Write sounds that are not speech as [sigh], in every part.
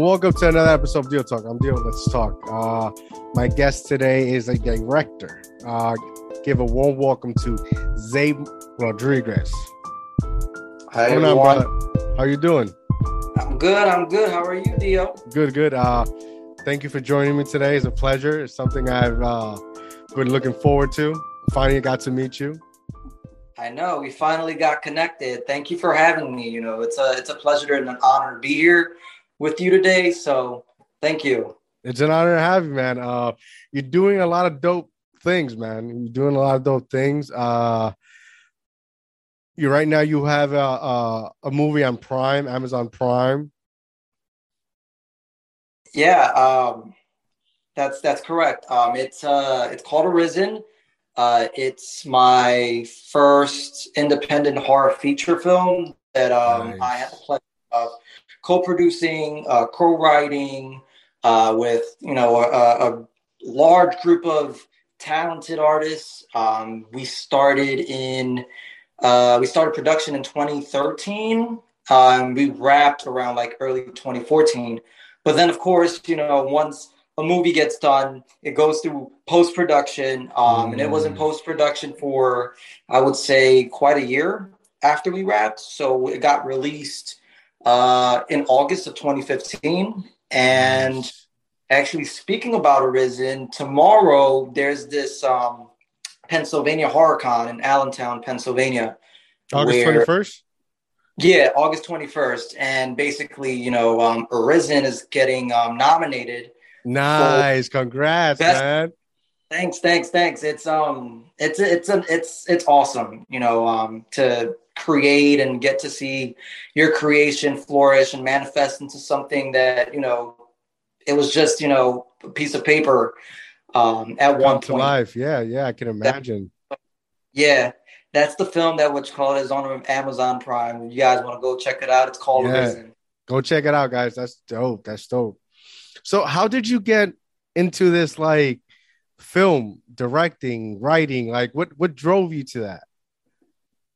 and welcome to another episode of Deal Talk. I'm Deal. Let's talk. Uh, my guest today is a director. Uh, give a warm welcome to Zabe Rodriguez. Hi, What's going on, brother? How are you doing? I'm good. I'm good. How are you, Dio? Good, good. Uh, thank you for joining me today. It's a pleasure. It's something I've uh, been looking forward to. Finally got to meet you. I know we finally got connected. Thank you for having me. You know, it's a it's a pleasure and an honor to be here with you today. So thank you. It's an honor to have you, man. Uh, you're doing a lot of dope things, man. You're doing a lot of dope things. Uh, you right now you have a, a a movie on Prime, Amazon Prime. Yeah, um, that's that's correct. Um, it's uh, it's called Arisen. Uh, it's my first independent horror feature film that um, Nice. I had the pleasure of co-producing, uh, co-writing uh, with you know a, a large group of talented artists. Um, we started in uh, we started production in 2013. Um, we wrapped around like early 2014. But then, of course, you know, once a movie gets done, it goes through post production, um, and it was in Mm. post production for I would say quite a year after we wrapped. So it got released uh, in August of 2015, and actually speaking about Arisen, tomorrow there's this um, Pennsylvania HorrorCon in Allentown, Pennsylvania. August where- twenty first. Yeah, August 21st. And basically, you know, um, Arisen is getting um, nominated. Nice, congrats, Best- man. Thanks, thanks, thanks. It's um it's it's a, it's it's awesome, you know, um to create and get to see your creation flourish and manifest into something that, you know, it was just, you know, a piece of paper um at one to point. life. Yeah, yeah, I can imagine. Yeah, that's the film that what called is on Amazon Prime. You guys want to go check it out, it's called Yeah. Arisen. Go check it out, guys. That's dope. That's dope. So, how did you get into this like film directing, writing? Like, what what drove you to that?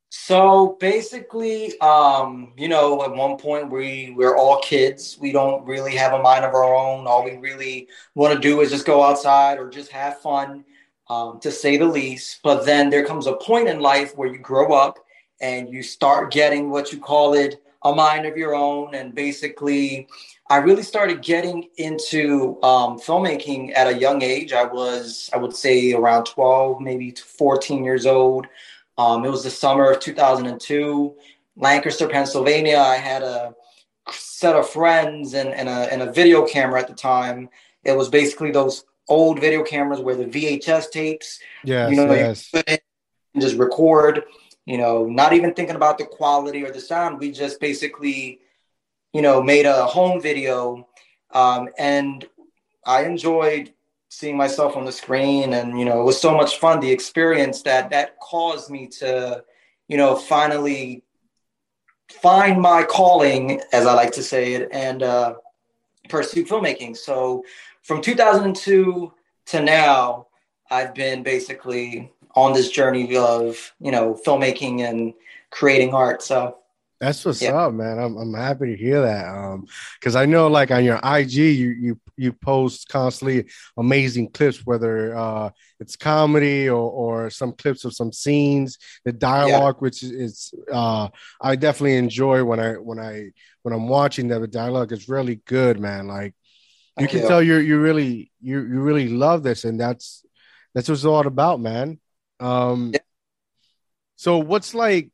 So basically, um, you know, at one point we we're all kids. We don't really have a mind of our own. All we really want to do is just go outside or just have fun, um, to say the least. But then there comes a point in life where you grow up and you start getting what you call it a mind of your own. And basically, I really started getting into um, filmmaking at a young age. I was, I would say, around twelve, maybe fourteen years old. Um, it was the summer of 2002, Lancaster, Pennsylvania. I had a set of friends and, and, a, and a video camera at the time. It was basically those old video cameras where the VHS tapes, Yes, you know, yes. you put it and just record, you know, not even thinking about the quality or the sound. We just basically, you know, made a home video. Um, and I enjoyed seeing myself on the screen and you know it was so much fun the experience that that caused me to you know finally find my calling as i like to say it and uh pursue filmmaking so from 2002 to now i've been basically on this journey of you know filmmaking and creating art so That's what's Yeah. up, man. I'm I'm happy to hear that. Um, because I know like on your IG, you you you post constantly amazing clips, whether uh it's comedy or or some clips of some scenes, the dialogue, which is, is uh I definitely enjoy when I when I when I'm watching that. The dialogue is really good, man. Like you Thank can you. tell you're you really you you really love this, and that's that's what it's all about, man. Um, Yeah. so what's like,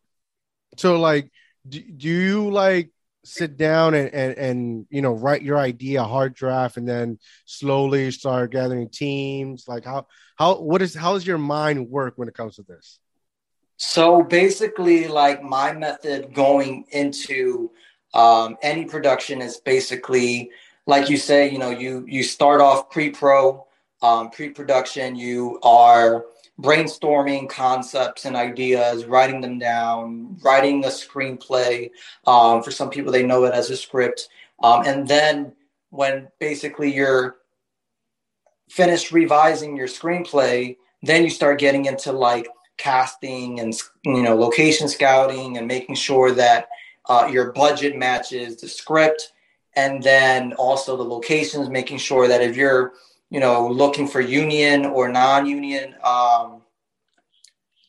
so like, do, do you like sit down and, and and you know write your idea hard draft and then slowly start gathering teams? Like how how what is how does your mind work when it comes to this? So basically, like my method going into um, any production is basically, like you say, you know, you you start off pre-pro, um, pre-production. You are brainstorming concepts and ideas, writing them down, writing a screenplay. Um, for some people, they know it as a script, um, and then when basically you're finished revising your screenplay, then you start getting into like casting and you know location scouting and making sure that uh, your budget matches the script and then also the locations, making sure that if you're you know looking for union or non-union um,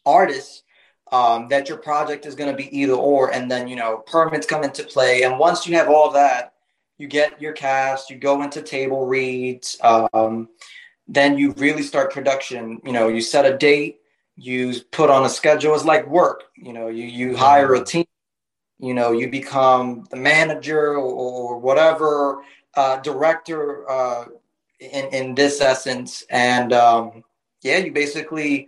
artists um, that your project is going to be either or and then you know permits come into play. And once you have all that you get your cast you go into table reads um, then you really start production. You know you set a date you put on a schedule. It's like work you know you you hire a team you know you become the manager or, whatever uh, director uh, in in this essence. And um, yeah you basically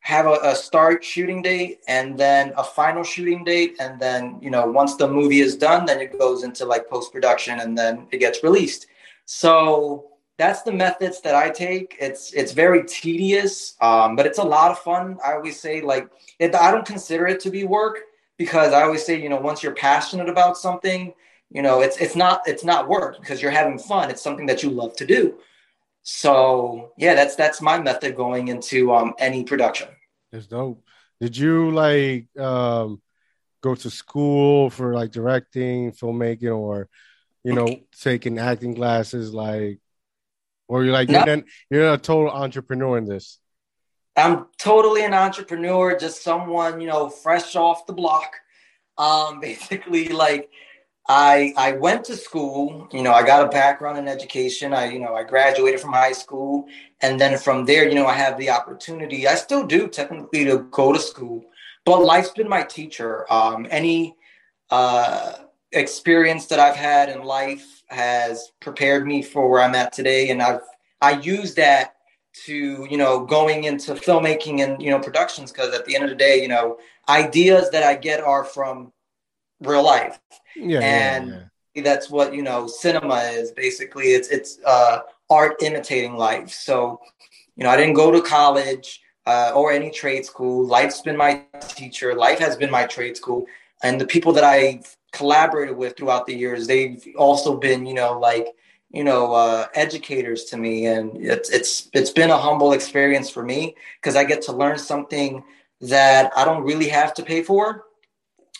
have a, a, start shooting date and then a final shooting date. And then you know once the movie is done then it goes into like post production and then it gets released. So that's the methods that i take. It's it's very tedious um, but it's a lot of fun. I always say like it, i don't consider it to be work because i always say you know once you're passionate about something you know it's it's not it's not work because you're having fun it's something that you love to do so yeah, that's that's my method going into um, any production. That's dope. Did you like um, go to school for like directing, filmmaking, or you know, taking acting classes? Like, or you're like no. you're, you're a total entrepreneur in this. I'm totally an entrepreneur, just someone you know, fresh off the block. Um, [laughs] basically, like I I went to school, you know, I got a background in education. I, you know, I graduated from high school and then from there, you know, I have the opportunity. I still do technically to go to school, but life's been my teacher. Um, any uh, experience that I've had in life has prepared me for where I'm at today and I've I use that to, you know, going into filmmaking and, you know, productions because at the end of the day, you know, ideas that I get are from real life. Yeah, and yeah, yeah. that's what you know cinema is basically. It's it's uh, art imitating life. So, you know, I didn't go to college uh, or any trade school. Life's been my teacher. Life has been my trade school, and the people that I've collaborated with throughout the years, they've also been, you know, like you know uh, educators to me and it's it's it's been a humble experience for me because i get to learn something that i don't really have to pay for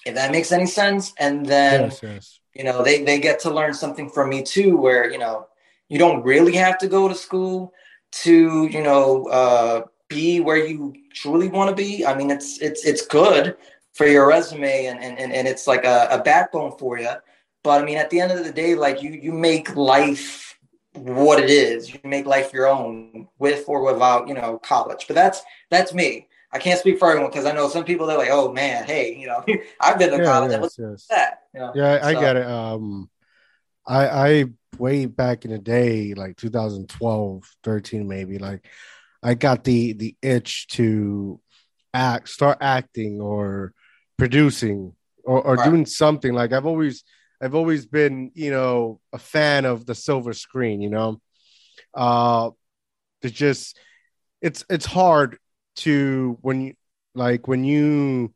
if that makes any sense. And then, yes, yes. you know, they, they get to learn something from me too, where, you know, you don't really have to go to school to, you know, uh, be where you truly want to be. I mean, it's, it's, it's good for your resume and, and, and it's like a, a backbone for you. But I mean, at the end of the day, like you, you make life what it is. You make life your own with or without, you know, college. But that's, that's me. I can't speak for everyone because I know some people they're like, oh man, hey, you know, [laughs] I've been to yeah, college. Yes, yes. that? You know? Yeah, I, so. get it. Um, I I way back in the day, like 2012, 13, maybe, like I got the the itch to act, start acting or producing or, or right. doing something. Like I've always I've always been, you know, a fan of the silver screen, you know. Uh to just it's it's hard to when you like when you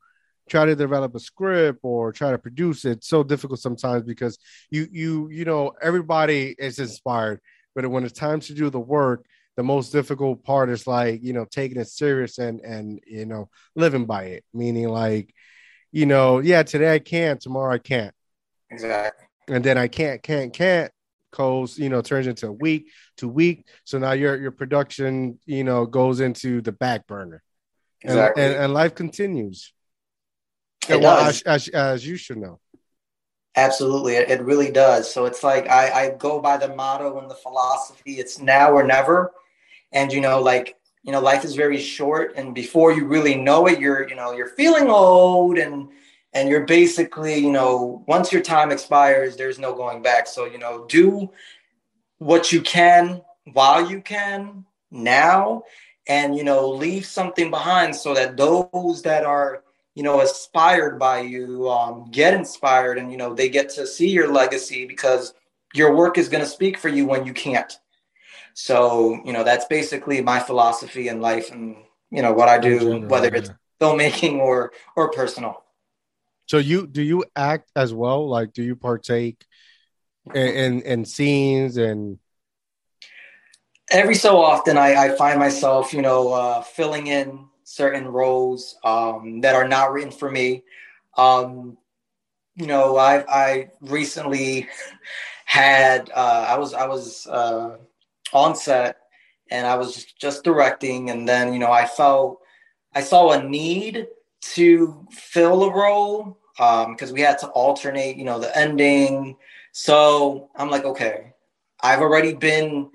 try to develop a script or try to produce it it's so difficult sometimes because you you you know everybody is inspired but when it's time to do the work the most difficult part is like you know taking it serious and and you know living by it. Meaning like you know yeah today i can't, tomorrow i can't. Exactly. And then i can't can't can't goes, you know, turns into a week to week. So now your your production, you know, goes into the back burner. Exactly. And, and, and life continues. It well, as, as, as, you should know. Absolutely. It, it really does. So it's like I, I go by the motto and the philosophy it's now or never. And, you know, like, you know, life is very short. And before you really know it, you're, you know, you're feeling old and, and you're basically, you know, once your time expires, there's no going back. So, you know, do what you can while you can now and, you know, leave something behind so that those that are, you know, inspired by you um, get inspired and, you know, they get to see your legacy because your work is going to speak for you when you can't. So, you know, that's basically my philosophy in life and, you know, what I do, whether it's filmmaking or, or personal. So you do you act as well? Like, do you partake in in, in scenes and? Every so often, I, I find myself, you know, uh, filling in certain roles um, that are not written for me. Um, you know, I I recently [laughs] had uh, I was I was uh, on set and I was just directing, and then you know I felt I saw a need to fill a role um, because um, we had to alternate, you know, the ending. So I'm like, okay, I've already been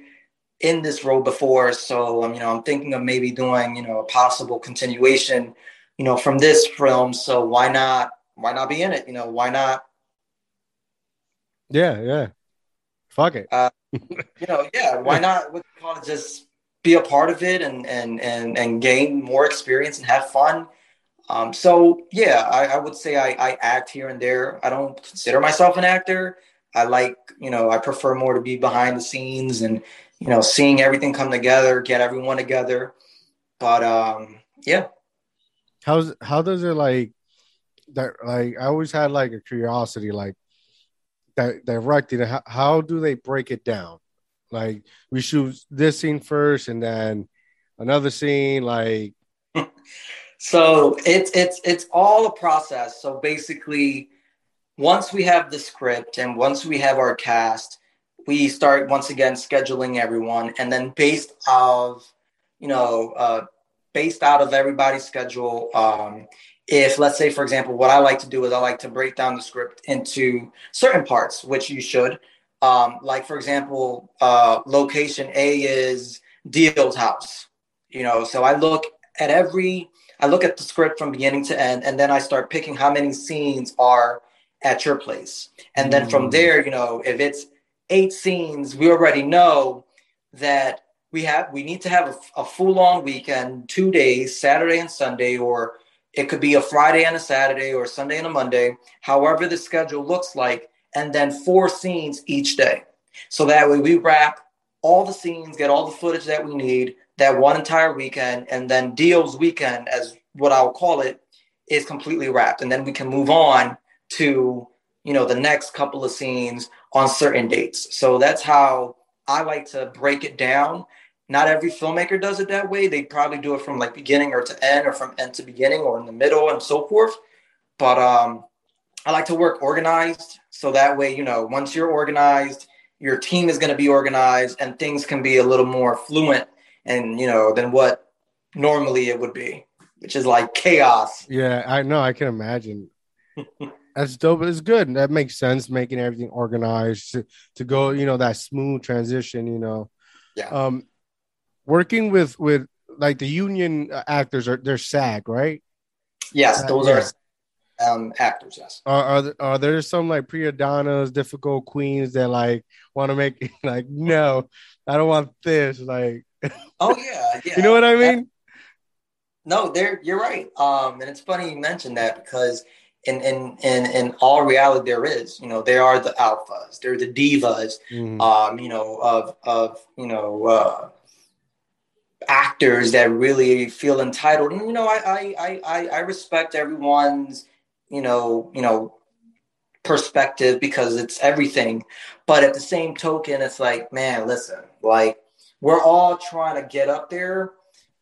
in this role before, so um, you know, I'm thinking of maybe doing, you know, a possible continuation, you know, from this film. So why not? Why not be in it? You know, why not? Yeah, yeah. Fuck it. Uh, you know, yeah. Why [laughs] not? What call it? Just be a part of it and and and and gain more experience and have fun. Um, so yeah, I, I would say I, I act here and there. I don't consider myself an actor. I like, you know, I prefer more to be behind the scenes and, you know, seeing everything come together, get everyone together. But um, yeah. How's how does it like that? Like I always had like a curiosity, like that directing. How, how do they break it down? Like we shoot this scene first, and then another scene. Like [laughs] so, it's it's it's all a process. So basically once we have the script and once we have our cast, we start once again scheduling everyone, and then based of you know uh, based out of everybody's schedule. Um, if let's say for example what i like to do is i like to break down the script into certain parts which you should um, like for example uh, location a is deal's house you know so i look at every i look at the script from beginning to end and then i start picking how many scenes are at your place. And then from mm. there, you know, if it's eight scenes, we already know that we have we need to have a, a full on weekend, two days, Saturday and Sunday, or it could be a Friday and a Saturday or Sunday and a Monday, however the schedule looks like, and then four scenes each day. So that way we wrap all the scenes, get all the footage that we need that one entire weekend, and then Deal's weekend, as what I'll call it, is completely wrapped. And then we can move on to you know the next couple of scenes on certain dates. So that's how i like to break it down. Not every filmmaker does it that way. They probably do it from like beginning or to end or from end to beginning or in the middle and so forth. But um i like to work organized. So that way you know once you're organized your team is going to be organized and things can be a little more fluent and you know than what normally it would be which is like chaos yeah i know i can imagine That's dope. It's good. That makes sense. Making everything organized to, to go, you know, that smooth transition. You know, yeah. Um, working with with like the union actors are they're SAG, right? Yes, uh, those yeah. are um actors. Yes. Are are there, are there some like pre-Donnas, difficult queens that like want to make [laughs] like no, I don't want this. Like, oh [laughs] yeah, yeah. you know what I mean? No, there you're right. Um, and it's funny you mentioned that because in in in in all reality there is you know there are the alphas they're the divas mm. um you know of of you know uh actors that really feel entitled and you know i i i i respect everyone's you know you know perspective because it's everything but at the same token it's like man listen like we're all trying to get up there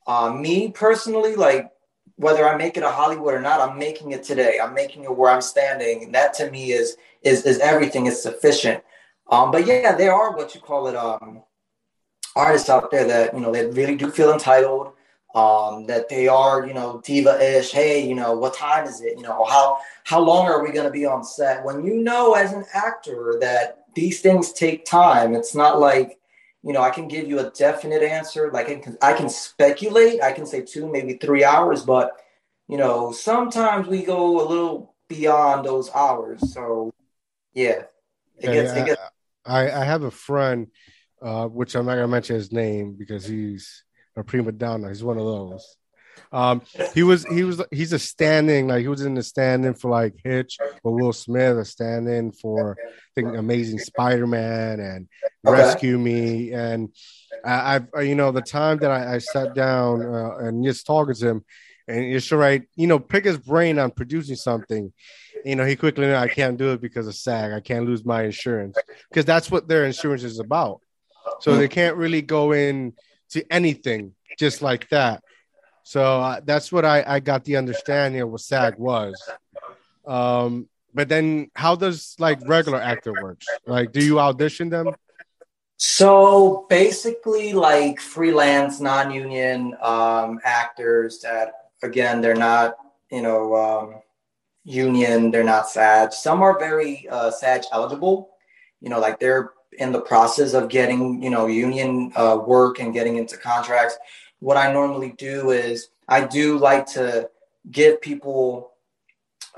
uh, me personally like whether I make it a Hollywood or not, I'm making it today. I'm making it where I'm standing. And that to me is is is everything. It's sufficient. Um, but yeah, there are what you call it um, artists out there that you know they really do feel entitled. Um, that they are you know diva-ish. Hey, you know what time is it? You know how how long are we going to be on set? When you know as an actor that these things take time. It's not like you know, I can give you a definite answer. Like I can, I can speculate. I can say two, maybe three hours, but you know, sometimes we go a little beyond those hours. So, yeah, it gets. It gets- I, I have a friend, uh, which I'm not gonna mention his name because he's a prima donna. He's one of those. Um, he was he was he's a standing like he was in the standing for like Hitch or Will Smith, a standing for I think Amazing Spider Man and okay. Rescue Me, and I, have you know the time that I, I sat down uh, and just talking to him, and it's right, you know, pick his brain on producing something. You know, he quickly knew I can't do it because of SAG. I can't lose my insurance because that's what their insurance is about. So they can't really go in to anything just like that. So uh, that's what I, I got the understanding of what SAG was. Um, but then how does like regular actor works? Like, do you audition them? So basically, like freelance, non-union um, actors that again they're not you know um, union, they're not SAG. Some are very uh, SAG eligible. You know, like they're in the process of getting you know union uh, work and getting into contracts. What I normally do is I do like to give people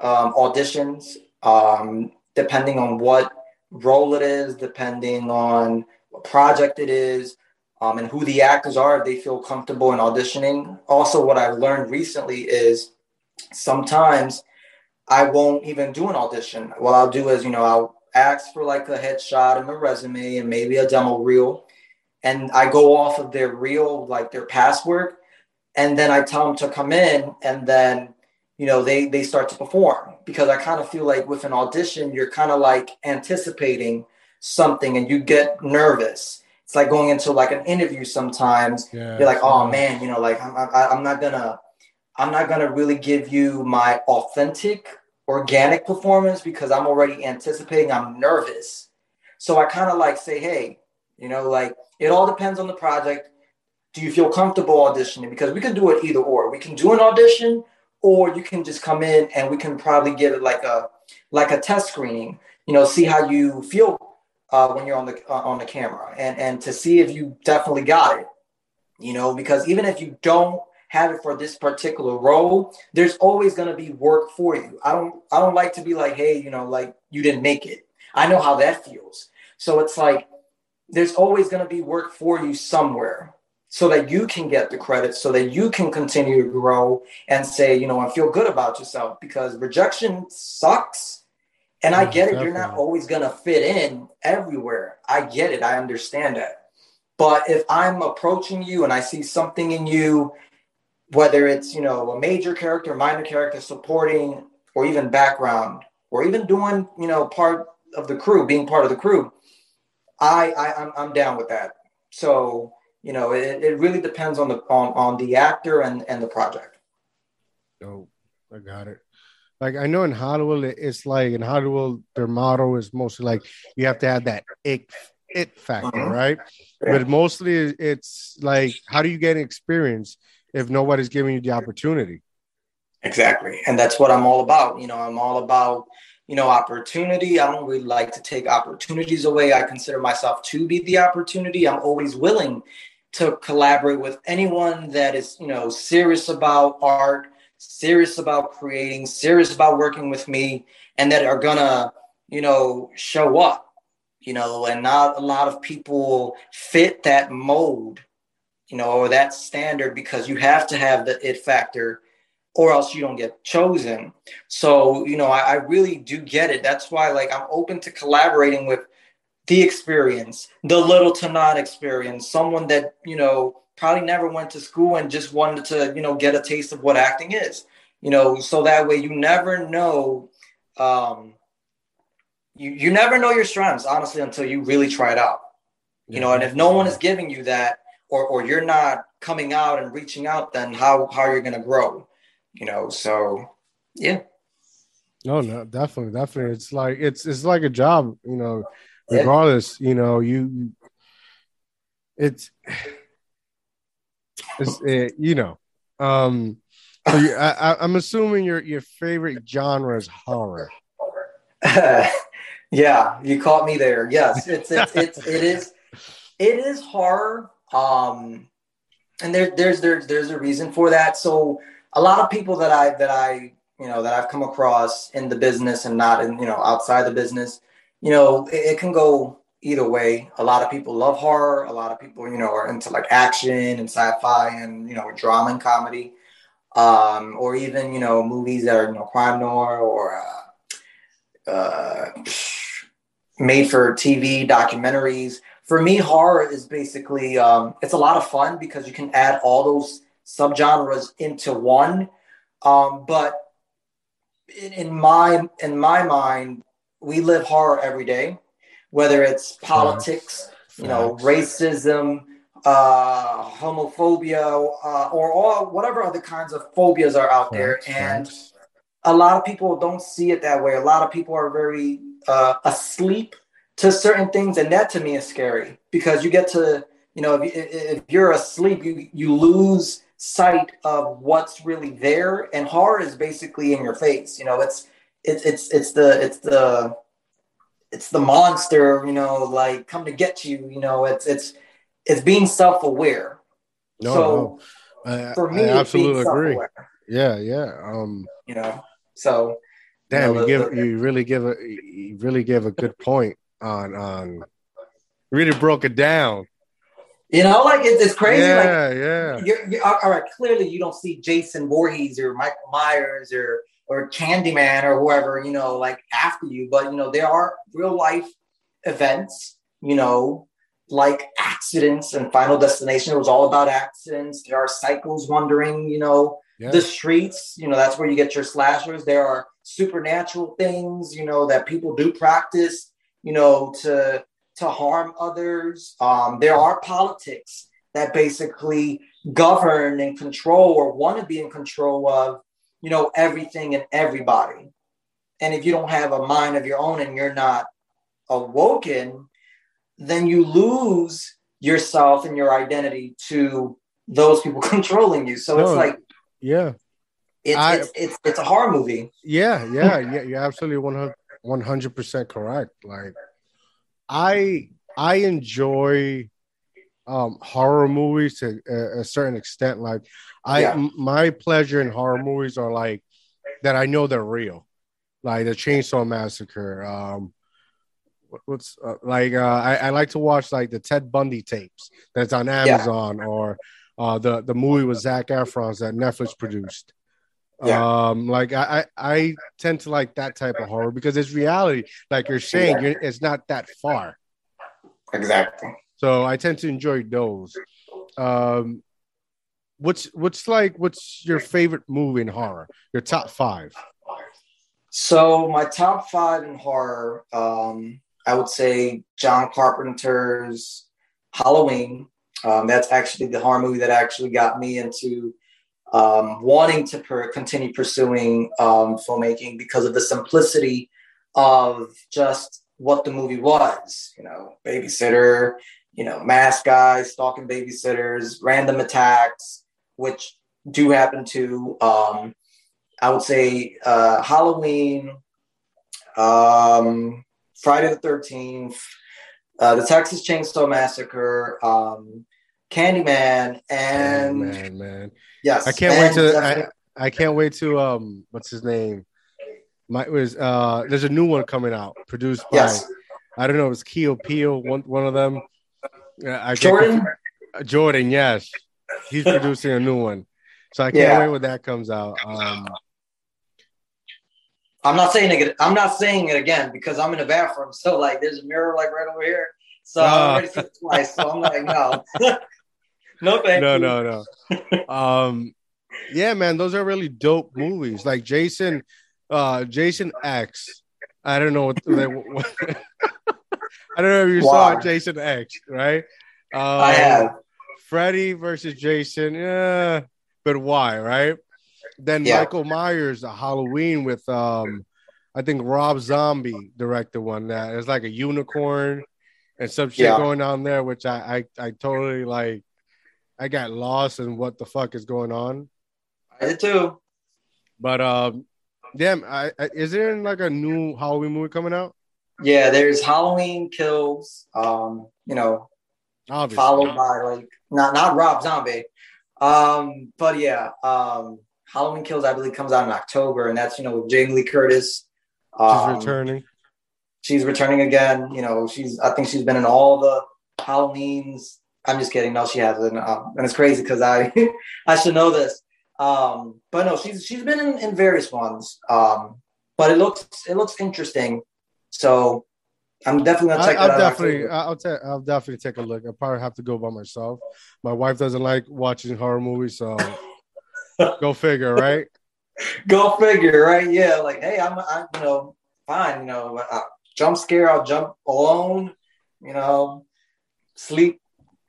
um, auditions um, depending on what role it is, depending on what project it is, um, and who the actors are, if they feel comfortable in auditioning. Also, what I've learned recently is sometimes I won't even do an audition. What I'll do is, you know, I'll ask for like a headshot and a resume and maybe a demo reel. And I go off of their real like their past work. And then I tell them to come in and then, you know, they, they start to perform because I kind of feel like with an audition, you're kind of like anticipating something and you get nervous. It's like going into like an interview sometimes. Yeah, you're like, oh man, you know, like I'm, I'm not gonna, I'm not gonna really give you my authentic, organic performance because I'm already anticipating. I'm nervous, so I kind of like say, hey, you know, like it all depends on the project. Do you feel comfortable auditioning? Because we can do it either or. We can do an audition, or you can just come in and we can probably give it like a like a test screening. You know, see how you feel uh, when you're on the uh, on the camera, and and to see if you definitely got it. You know, because even if you don't have it for this particular role, there's always going to be work for you. I don't I don't like to be like, hey, you know, like you didn't make it. I know how that feels. So it's like there's always going to be work for you somewhere so that you can get the credit so that you can continue to grow and say you know and feel good about yourself because rejection sucks and I mm, get it, you're not always going to fit in everywhere. I get it. I understand that. But if I'm approaching you and I see something in you, whether it's, you know, a major character, minor character, supporting, or even background, or even doing, you know, part of the crew, being part of the crew, I, I I'm, I'm down with that. So, you know, it, it really depends on the on, on the actor and, and the project. Oh, I got it like I know in Hollywood, it's like in Hollywood, their motto is mostly like you have to have that it it factor, uh-huh. right? Yeah. But mostly it's like how do you get experience if nobody's giving you the opportunity? Exactly, and that's what I'm all about. You know, I'm all about you know opportunity. I don't really like to take opportunities away. I consider myself to be the opportunity. I'm always willing to collaborate with anyone that is you know serious about art serious about creating, serious about working with me, and that are gonna, you know, show up, you know, and not a lot of people fit that mold, you know, or that standard because you have to have the it factor or else you don't get chosen. So, you know, I, I really do get it. That's why like I'm open to collaborating with the experience, the little to not experience, someone that, you know, probably never went to school and just wanted to, you know, get a taste of what acting is. You know, so that way you never know um you you never know your strengths honestly until you really try it out. You know, and if no one is giving you that or or you're not coming out and reaching out, then how how are you gonna grow? You know, so yeah. No, no, definitely, definitely. It's like it's it's like a job, you know, regardless, yeah. you know, you it's it's, uh, you know, um, so you, I, am assuming your your favorite genre is horror. [laughs] yeah, you caught me there. Yes, it's it's, it's it is it is horror. Um, and there there's there's there's a reason for that. So a lot of people that I that I you know that I've come across in the business and not in you know outside the business, you know, it, it can go either way. A lot of people love horror. A lot of people, you know, are into like action and sci-fi and you know drama and comedy, um, or even you know movies that are you know crime noir or uh, uh, made for TV documentaries. For me, horror is basically um, it's a lot of fun because you can add all those subgenres into one. Um, but in, in my in my mind, we live horror every day whether it's politics, Facts. you know, racism, uh, homophobia, uh, or all whatever other kinds of phobias are out there. And a lot of people don't see it that way. A lot of people are very uh, asleep to certain things, and that to me is scary because you get to, you know, if, if you're asleep, you you lose sight of what's really there, and horror is basically in your face. You know, it's it's it's it's the it's the it's the monster. You know, like come to get you. You know, it's it's it's being self aware. No, so no. I, for me, I absolutely agree. Yeah, yeah. Um, you know, so damn, you, know, you give the, you really give a you really give a good point on on really broke it down. You know, like it's, it's crazy. Yeah, like, yeah. You're, you're, all right, clearly you don't see Jason Voorhees or Michael Myers or or Candyman or whoever you know like after you, but you know there are real life events. You know, like accidents and Final Destination. It was all about accidents. There are cycles wandering. You know, yeah. the streets. You know, that's where you get your slashers. There are supernatural things. You know that people do practice you know, to to harm others. Um, there are politics that basically govern and control or want to be in control of, you know, everything and everybody. And if you don't have a mind of your own and you're not awoken, then you lose yourself and your identity to those people [laughs] controlling you. So no, it's like, yeah, it's, I, it's, it's, it's a horror movie. Yeah, yeah, yeah. You're absolutely 100 one hundred percent correct. Like I I enjoy um horror movies to a, a certain extent. Like I yeah. m- my pleasure in horror movies are like that I know they're real. Like the Chainsaw Massacre. Um what's uh, like uh, I, I like to watch like the Ted Bundy tapes that's on Amazon yeah. or uh, the the movie with Zac Efron's that Netflix produced. Yeah. Um, like I, I tend to like that type of horror because it's reality. Like you're saying, exactly. you're, it's not that far. Exactly. So I tend to enjoy those. Um, what's what's like? What's your favorite movie in horror? Your top five. So my top five in horror, um, I would say John Carpenter's Halloween. Um, that's actually the horror movie that actually got me into um, wanting to per- continue pursuing um, filmmaking because of the simplicity of just what the movie was. You know, babysitter, you know, mask guys, stalking babysitters, random attacks, which do happen to. Um, I would say uh, Halloween, um, Friday the Thirteenth, uh, the Texas Chainsaw Massacre, um, Candyman, and man, man. Yes, I can't wait to. I, I, can't wait to. Um, what's his name? My was uh. There's a new one coming out, produced by. Yes. I don't know. It's Key & Peele. One one of them. I Jordan. Jordan, yes, he's producing a new one, so I can't yeah. wait when that comes out. Um, I'm not saying it. I'm not saying it again because I'm in the bathroom. So like, there's a mirror like right over here. So uh, I already seen it twice. So I'm like, no. [laughs] no, thank no, you. No, no, Um, yeah, man, those are really dope movies. Like Jason, uh, Jason X. I don't know what. what [laughs] I don't know if you saw Jason X, right? Um, I have. Freddy versus Jason, yeah, but why, right? Then yeah. Michael Myers, a Halloween with um, I think Rob Zombie directed one that it's like a unicorn and some shit yeah. going on there, which I, I I totally like I got lost in what the fuck is going on. I did too. But um, damn, I, I, is there like a new Halloween movie coming out? Yeah, there's Halloween Kills. Um, you know, Obviously. followed by like not not Rob Zombie. Um, but yeah, um, Halloween Kills I believe comes out in October, and that's you know with Jamie Lee Curtis. Um, she's returning. She's returning again. You know, she's I think she's been in all the Halloweens I'm just kidding. No, she hasn't. Um, and it's crazy because I [laughs] I should know this. Um, but no, she's she's been in, in various ones. Um, but it looks it looks interesting. So I'm definitely gonna check I, I'll definitely I'll, ta- I'll definitely take a look. I probably have to go by myself. My wife doesn't like watching horror movies, so [laughs] go figure, right? go figure, right? Yeah, like hey, I'm I you know fine, you know, I jump scare, I'll jump alone, you know, sleep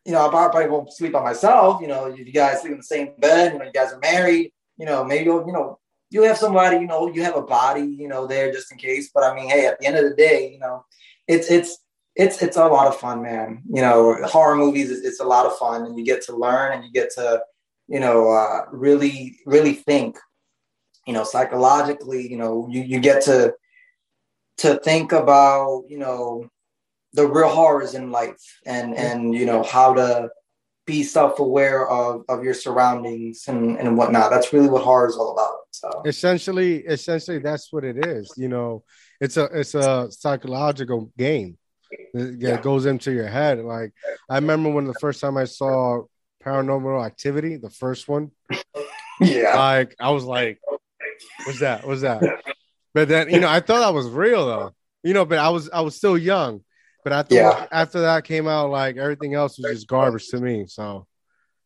you know, I probably won't sleep by myself. You know, you guys sleep in the same bed. You know, you guys are married. You know, maybe you'll, you know, you have somebody, you know, you have a body, you know, there just in case. But I mean, hey, at the end of the day, you know, it's it's it's it's a lot of fun, man. You know, horror movies it's, it's a lot of fun, and you get to learn and you get to, you know, uh, really really think. You know, psychologically, you know, you you get to to think about, you know, the real horrors in life and and you know how to be self-aware of of your surroundings and and whatnot. That's really what horror is all about so. Essentially essentially that's what it is you know. It's a it's a psychological game that yeah. goes into your head. Like i remember when the first time i saw paranormal activity the first one [laughs] yeah. like i was like what's that? What's that? But then you know i thought that was real though you know but i was i was still young but after yeah. after that came out, like everything else was just garbage to me. So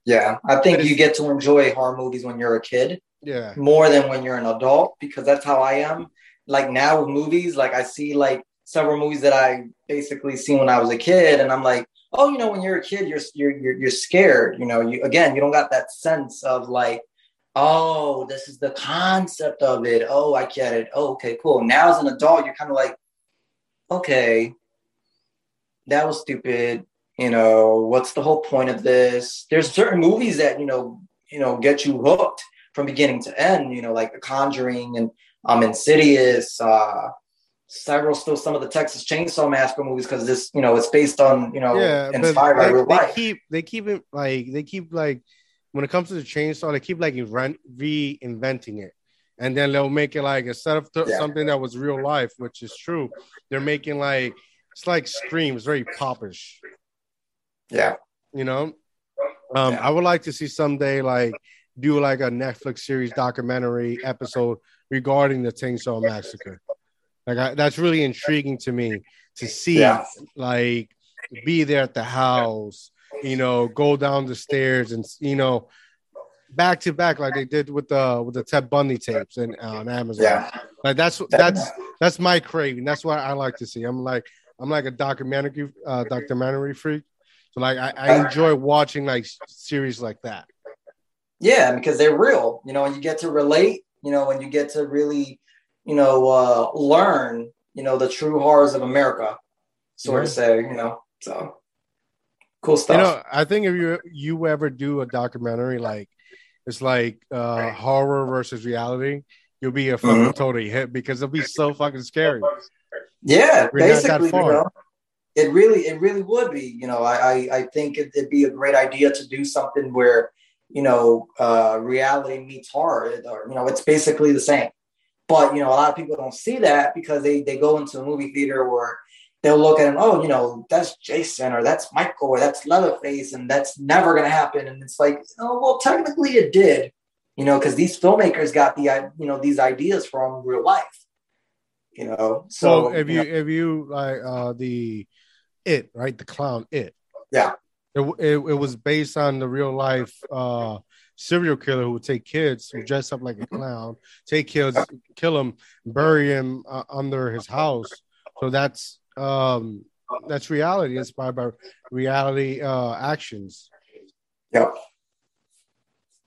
yeah, I think you get to enjoy horror movies when you're a kid. Yeah. More than when you're an adult, because that's how I am. Like now with movies, like I see like several movies that I basically seen when I was a kid, and I'm like, oh, you know, when you're a kid, you're you're you're, you're scared. You know, you again, you don't got that sense of like, oh, this is the concept of it. Oh, I get it. Oh, okay, cool. Now as an adult, you're kind of like, okay, that was stupid. You know, what's the whole point of this? There's certain movies that, you know, you know, get you hooked from beginning to end, you know, like The Conjuring and um Insidious, uh several still some of the Texas Chainsaw Massacre movies because this, you know, it's based on, you know, yeah, inspired by real they life. Keep they keep it like they keep like when it comes to the chainsaw, they keep like reinventing it. And then they'll make it like instead of th- yeah. something that was real life, which is true, they're making like it's like Scream. It's very popish. Yeah. You know, um, yeah. I would like to see someday like do like a Netflix series documentary episode regarding the Chainsaw Massacre. Like I, that's really intriguing to me to see, yeah. like, be there at the house, you know, go down the stairs and you know, back to back like they did with the with the Ted Bundy tapes and uh, on Amazon. Yeah, like that's that's that's my craving. That's what I like to see. I'm like, I'm like a documentary uh, documentary freak. So like I, I enjoy watching like series like that. Yeah, because they're real. You know, and you get to relate. You know, when you get to really, you know, uh, learn. You know, the true horrors of America, sort of say. You know, so cool stuff. You know, I think if you you ever do a documentary like it's like uh horror versus reality, you'll be a fucking mm-hmm. totally hit because it'll be so fucking scary. Yeah, We're basically, you know, it really, it really would be. You know, I, I, I think it, would be a great idea to do something where, you know, uh, reality meets horror, or you know, it's basically the same. But you know, a lot of people don't see that because they they go into a movie theater where they'll look at him, oh, you know, that's Jason or that's Michael or that's Leatherface, and that's never gonna happen. And it's like, oh, well, technically it did, you know, because these filmmakers got the you know these ideas from real life you know. So, if you, you know, if you like uh the it right? The clown it. Yeah. It, it, it was based on the real life uh serial killer who would take kids who dress up like a clown take kids kill them bury him uh, under his house. So that's um that's reality inspired by reality uh actions. Yep.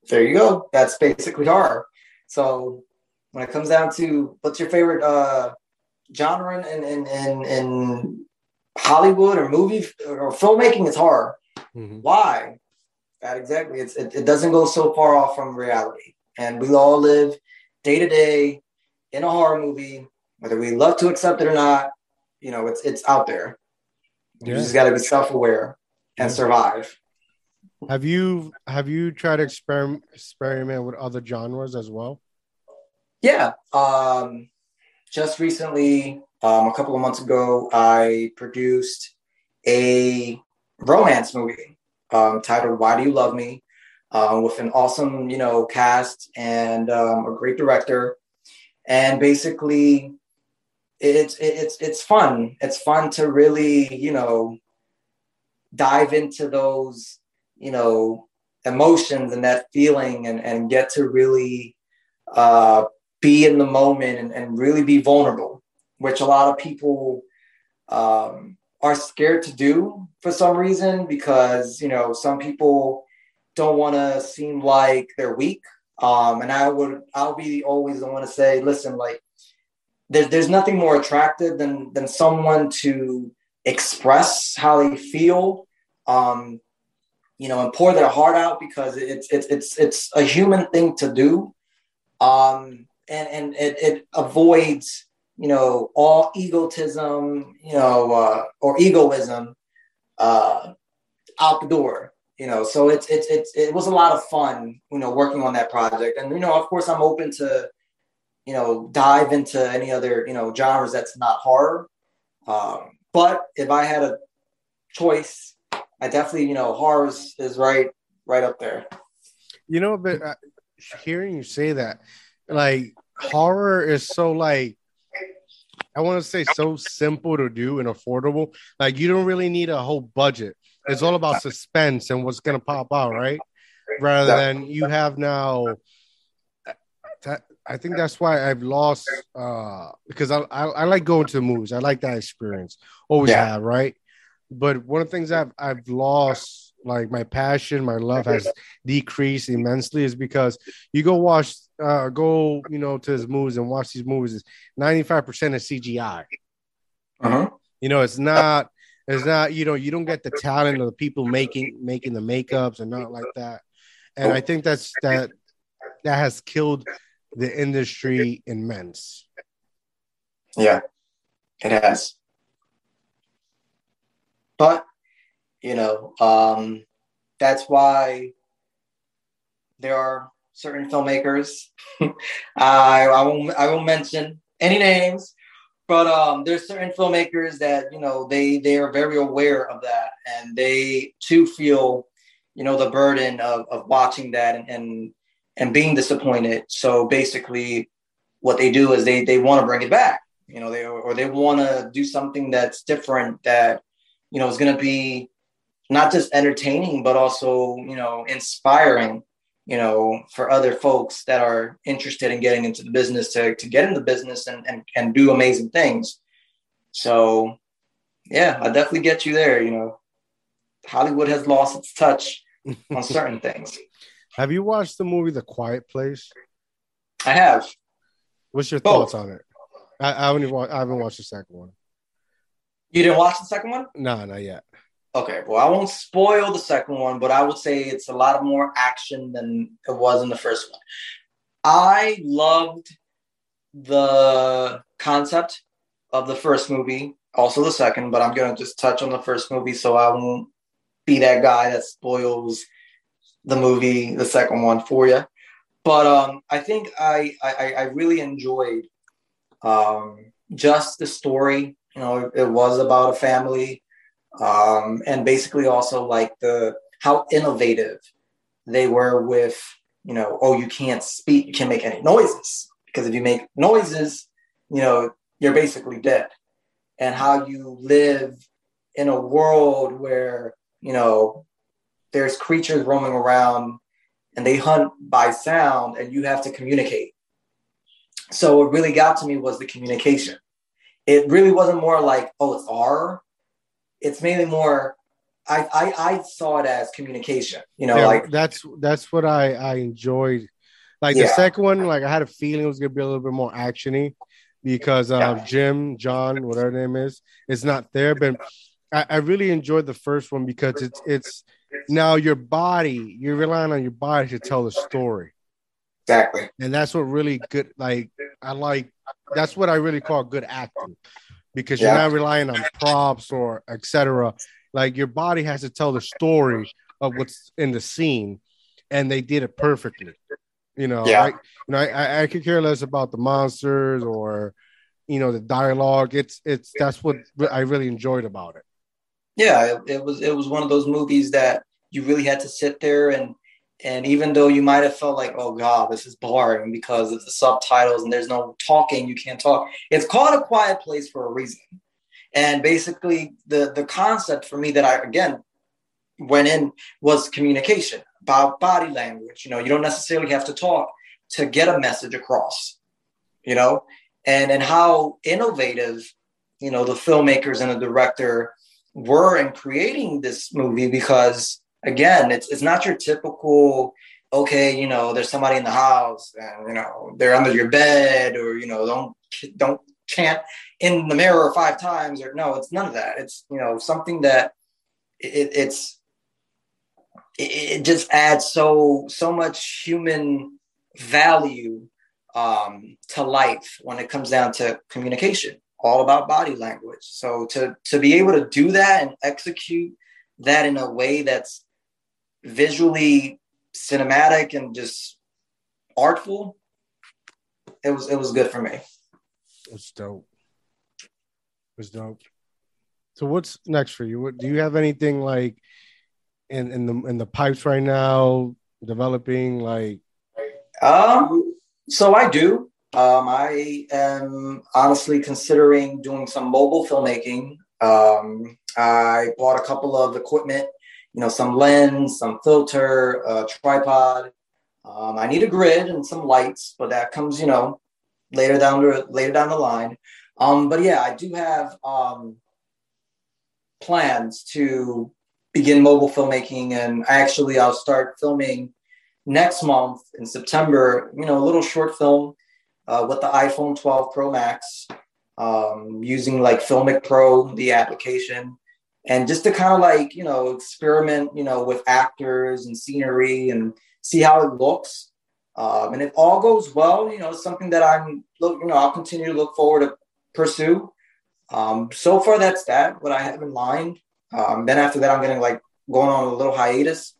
There you go. That's basically horror so when it comes down to what's your favorite uh genre in in in, in Hollywood or movie or filmmaking, it's horror. Mm-hmm. Why? That exactly. It's it, it doesn't go so far off from reality, and we all live day to day in a horror movie, whether we love to accept it or not. You know, it's it's out there. Yeah. You just got to be self aware and survive. Have you have you tried to experiment experiment with other genres as well? Yeah. Um, just recently, um, a couple of months ago, I produced a romance movie um, titled "Why Do You Love Me," uh, with an awesome, you know, cast and um, a great director. And basically, it's it's it's fun. It's fun to really, you know, dive into those, you know, emotions and that feeling, and and get to really uh, be in the moment and, and really be vulnerable, which a lot of people um, are scared to do for some reason because, you know, some people don't want to seem like they're weak. Um, and I would I'll be always the one to say, listen, like there's there's nothing more attractive than than someone to express how they feel, um, you know, and pour their heart out because it's it's it's it's a human thing to do, um, and and it, it avoids you know all egotism, you know, uh, or egoism uh, out the door. You know, so it's it's it's it was a lot of fun, you know, working on that project, and you know, of course, I'm open to you know, dive into any other, you know, genres that's not horror. Um, but if I had a choice, I definitely, you know, horror is, is right, right up there. You know, but uh, hearing you say that, like horror is so like, I want to say so simple to do and affordable. Like you don't really need a whole budget. It's all about suspense and what's gonna pop out, right? Rather than you have now I think that's why I've lost uh because I, I, I like going to the movies. I like that experience. Always yeah. have, right? But one of the things I've I've lost like my passion, my love has decreased immensely is because you go watch uh go, you know, to his movies and watch these movies is 95% of CGI. Uh-huh. You know, it's not it's not, you know, you don't get the talent of the people making making the makeups and not like that. And I think that's that that has killed the industry immense. Yeah, it has. But, you know, um, that's why there are certain filmmakers. [laughs] I, I won't I won't mention any names, but um, there's certain filmmakers that you know they they are very aware of that, and they too feel you know the burden of of watching that and, and and being disappointed. So basically, what they do is they they want to bring it back, you know, they or they want to do something that's different that you know is going to be not just entertaining but also you know inspiring you know for other folks that are interested in getting into the business to, to get in the business and, and and do amazing things so yeah i definitely get you there you know hollywood has lost its touch [laughs] on certain things have you watched the movie The Quiet Place? I have. What's your Both. thoughts on it? I, I haven't even, I haven't watched the second one. You didn't watch the second one? No, not yet. Okay, well, I won't spoil the second one, but I would say it's a lot more action than it was in the first one. I loved the concept of the first movie, also the second, but I'm going to just touch on the first movie so I won't be that guy that spoils the movie, the second one for you. But um, I think I, I, I really enjoyed um, just the story. You know, it, it was about a family, um, and basically also like the how innovative they were with you know, oh, you can't speak, you can't make any noises because if you make noises, you know, you're basically dead. And how you live in a world where you know there's creatures roaming around and they hunt by sound and you have to communicate. So what really got to me was the communication. It really wasn't more like, oh, it's R. It's mainly more I, I, I saw it as communication, you know, yeah, like that's that's what I, I enjoyed. Like yeah. the second one, like I had a feeling it was gonna be a little bit more actiony because uh, yeah. Jim, John, whatever name is, is not there. But I, I really enjoyed the first one because it's it's now your body, you're relying on your body to tell the story. Exactly. And that's what really good like I like that's what I really call good acting because you're not relying on props or etc. Like your body has to tell the story of what's in the scene, and they did it perfectly. You know, yeah. I, you know, I, I could care less about the monsters or you know the dialogue. It's it's that's what I really enjoyed about it yeah, it, it, was it was one of those movies that you really had to sit there and and even though you might have felt like, oh god, this is boring because of the subtitles and there's no talking, you can't talk. It's called a quiet place for a reason. And basically the the concept for me that I again went in was communication about body language. You know, you don't necessarily have to talk to get a message across, you know, and and how innovative, you know, the filmmakers and the director were in creating this movie because again it's, it's not your typical okay, you know, there's somebody in the house and you know they're under your bed, or you know, don't don't chant in the mirror five times, or no, it's none of that. It's you know something that it, it's it, it just adds so so much human value um, to life when it comes down to communication. All about body language. So to to be able to do that and execute that in a way that's visually cinematic and just artful, it was it was good for me. It's dope. It's dope. So what's next for you? What do you have anything like in in the in the pipes right now developing like um so I do. Um I am honestly considering doing some mobile filmmaking. Um I bought a couple of equipment, you know, some lens, some filter, a tripod. Um, I need a grid and some lights, but that comes, you know, later down the later down the line. Um, but yeah, I do have um, plans to begin mobile filmmaking, and actually, I'll start filming next month in September. You know, a little short film uh, with the iPhone 12 Pro Max, um, using like Filmic Pro, the application, and just to kind of like you know experiment, you know, with actors and scenery and see how it looks. Um, and if all goes well, you know, it's something that I'm look, you know, I'll continue to look forward to pursue. Um, so far, that's that. What I have in mind. Um, then after that, I'm getting like going on a little hiatus.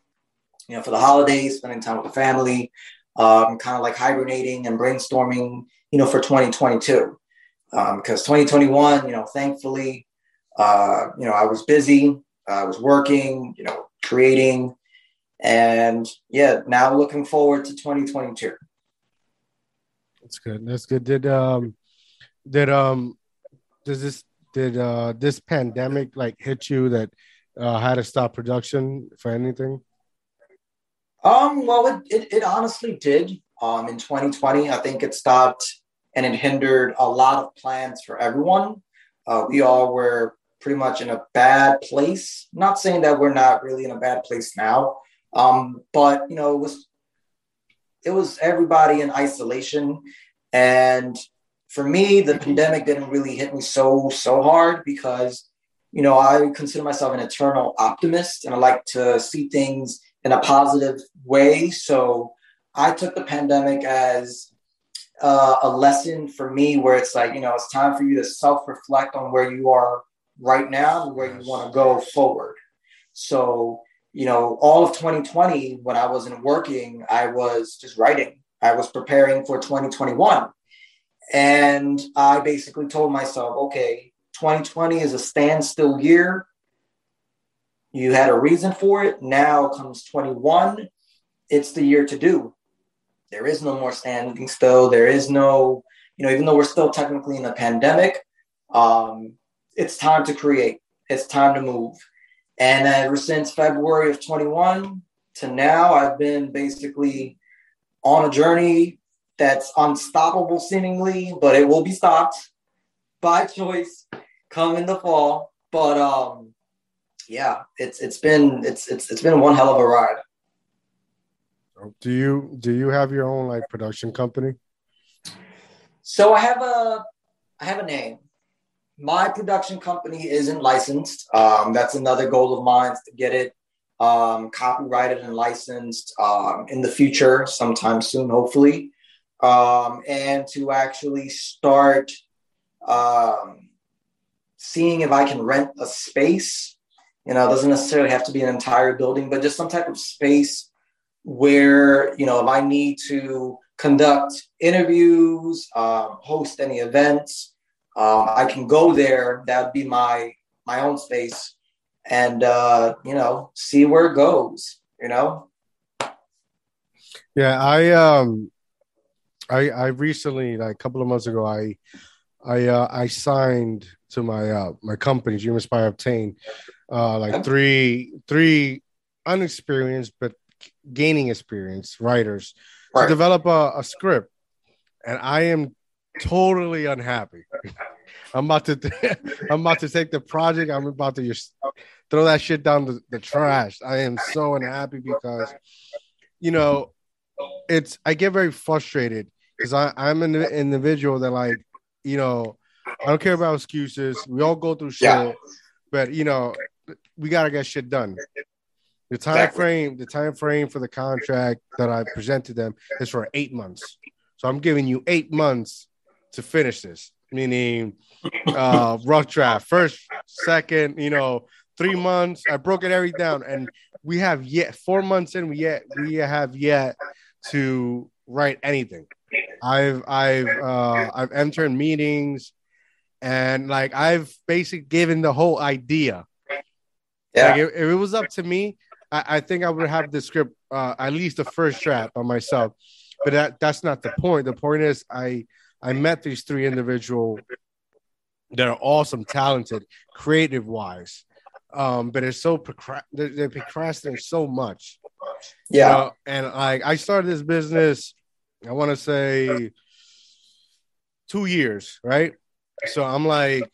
You know, for the holidays, spending time with the family, um, kind of like hibernating and brainstorming. You know, for 2022, because 2021, you know, thankfully, uh, you know, I was busy. I was working. You know, creating, and yeah, now looking forward to 2022. That's good. That's good. Did um did um does this did uh this pandemic like hit you that uh had to stop production for anything? Um, well, it, it, it honestly did. Um, in 2020, I think it stopped and it hindered a lot of plans for everyone. Uh, we all were pretty much in a bad place. Not saying that we're not really in a bad place now, um, but you know, it was it was everybody in isolation, and for me, the pandemic didn't really hit me so so hard because you know I consider myself an eternal optimist, and I like to see things in a positive way. So I took the pandemic as uh, a lesson for me, where it's like you know it's time for you to self reflect on where you are right now and where you want to go forward. So you know, all of 2020, when I wasn't working, I was just writing. I was preparing for 2021 and I basically told myself, okay, 2020 is a standstill year. You had a reason for it. Now comes 21. It's the year to do. There is no more standing still. There is no, you know, even though we're still technically in a pandemic, um, it's time to create. It's time to move. And ever since February of 21 to now, I've been basically on a journey that's unstoppable seemingly, but it will be stopped by [laughs] choice come in the fall. But um yeah, it's it's been it's it's it's been one hell of a ride. Do you do you have your own like production company? So I have a I have a name. My production company isn't licensed. Um, that's another goal of mine to get it um, copyrighted and licensed um, in the future, sometime soon, hopefully um, and to actually start um, seeing if I can rent a space. You know, it doesn't necessarily have to be an entire building, but just some type of space where, you know, if I need to conduct interviews, um, host any events, um, I can go there. That'd be my my own space, and uh, you know, see where it goes. You know. Yeah, I um I I recently like a couple of months ago I I uh, I signed to my uh my company Dream Aspire Obtain uh like three three unexperienced but gaining experience writers right. to develop a, a script and I am totally unhappy. I'm about to [laughs] I'm about to take the project. I'm about to just throw that shit down the, the trash. I am so unhappy because you know it's I get very frustrated because I'm an individual that like you know I don't care about excuses. We all go through shit, yeah. but you know we gotta get shit done. The time exactly. frame, the time frame for the contract that I presented them is for eight months. So I'm giving you eight months to finish this, meaning uh rough draft, first, second, you know, three months. I broke it every down, and we have yet four months in. We yet we have yet to write anything. I've I've uh, I've entered meetings, and like I've basically given the whole idea. Yeah. Like if, if, it was up to me, I, I think I would have the script uh, at least the first draft by myself. But that that's not the point. The point is I I met these three individual that are awesome, talented, creative wise. Um, but it's so procrast- they're, they're procrastinating so much. Yeah. You know? And like I started this business, I want to say two years, right? So I'm like,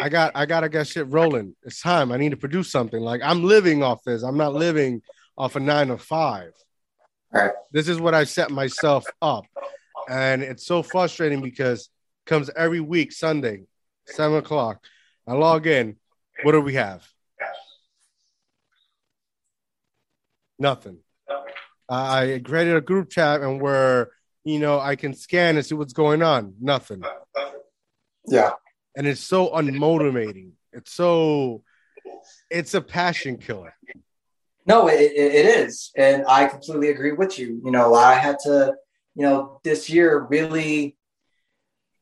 I got I gotta get shit rolling. It's time. I need to produce something. Like I'm living off this. I'm not living off a nine to five. Right. This is what I set myself up. And it's so frustrating because comes every week, Sunday, seven o'clock. I log in. What do we have? Nothing. I created a group chat and where you know I can scan and see what's going on. Nothing. Yeah. And it's so unmotivating. It's so it's a passion killer. No, it, it is. And I completely agree with you. You know, I had to, you know, this year really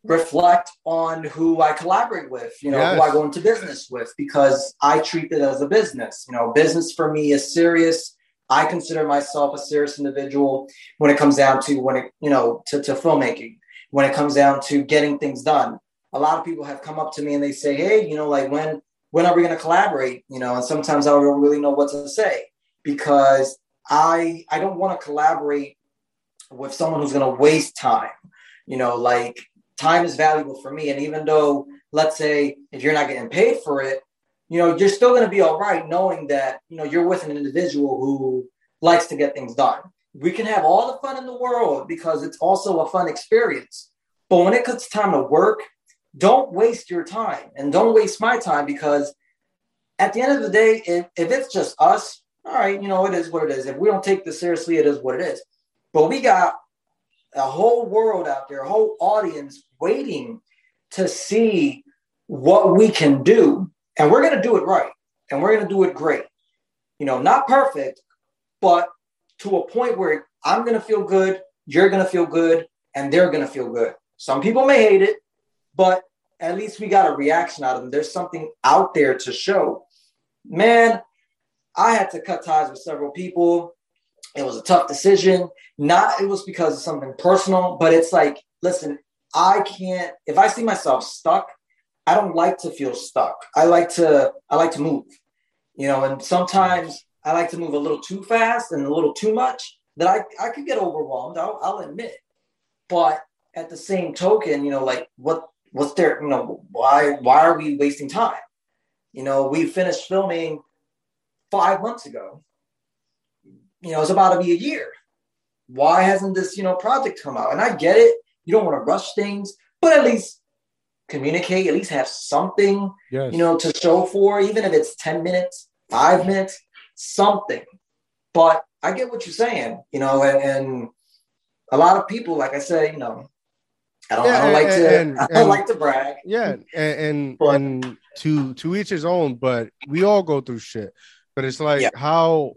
reflect on who I collaborate with, you know, yes. who I go into business with, because I treat it as a business. You know, business for me is serious. I consider myself a serious individual when it comes down to when it, you know, to, to filmmaking, when it comes down to getting things done. A lot of people have come up to me and they say, Hey, you know, like when, when are we going to collaborate? You know, and sometimes I don't really know what to say because I, I don't want to collaborate with someone who's going to waste time. You know, like time is valuable for me. And even though, let's say, if you're not getting paid for it, you know, you're still going to be all right knowing that, you know, you're with an individual who likes to get things done. We can have all the fun in the world because it's also a fun experience. But when it comes time to work, don't waste your time and don't waste my time because at the end of the day, if, if it's just us, all right, you know, it is what it is. If we don't take this seriously, it is what it is. But we got a whole world out there, a whole audience waiting to see what we can do and we're going to do it right. And we're going to do it great. You know, not perfect, but to a point where I'm going to feel good, you're going to feel good, and they're going to feel good. Some people may hate it, but at least we got a reaction out of them. There's something out there to show. Man, I had to cut ties with several people. It was a tough decision. Not it was because of something personal, but it's like, listen, I can't if I see myself stuck, I don't like to feel stuck. I like to I like to move, you know, and sometimes I like to move a little too fast and a little too much that I, I could get overwhelmed. I'll, I'll admit, but at the same token, you know, like what what's there, you know, why why are we wasting time? You know, we finished filming five months ago. You know, it's about to be a year. Why hasn't this, you know, project come out? And I get it. You don't want to rush things, but at least communicate, at least have something, yes. you know, to show for, even if it's 10 minutes, five minutes, something. But I get what you're saying, you know, and, and a lot of people, like I said, you know, I don't, yeah, I don't like to and, [laughs] I don't and, like to brag. Yeah, and and, but, and, to to each his own, but we all go through shit. But it's like yeah. how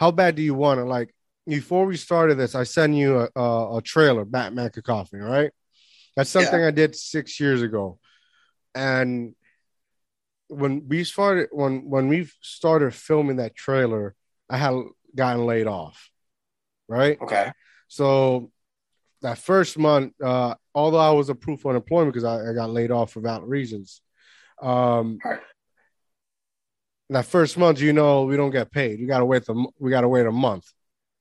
how bad do you want it? Like before we started this, I sent you a, a, a trailer, Batman Cacophony, right? That's something yeah. I did six years ago. And when we started when when we started filming that trailer, I had gotten laid off. Right? Okay. So that first month, uh, although I was approved for unemployment because I, I, got laid off for valid reasons. Um, right. That first month, you know, we don't get paid. We gotta wait the we gotta wait a month,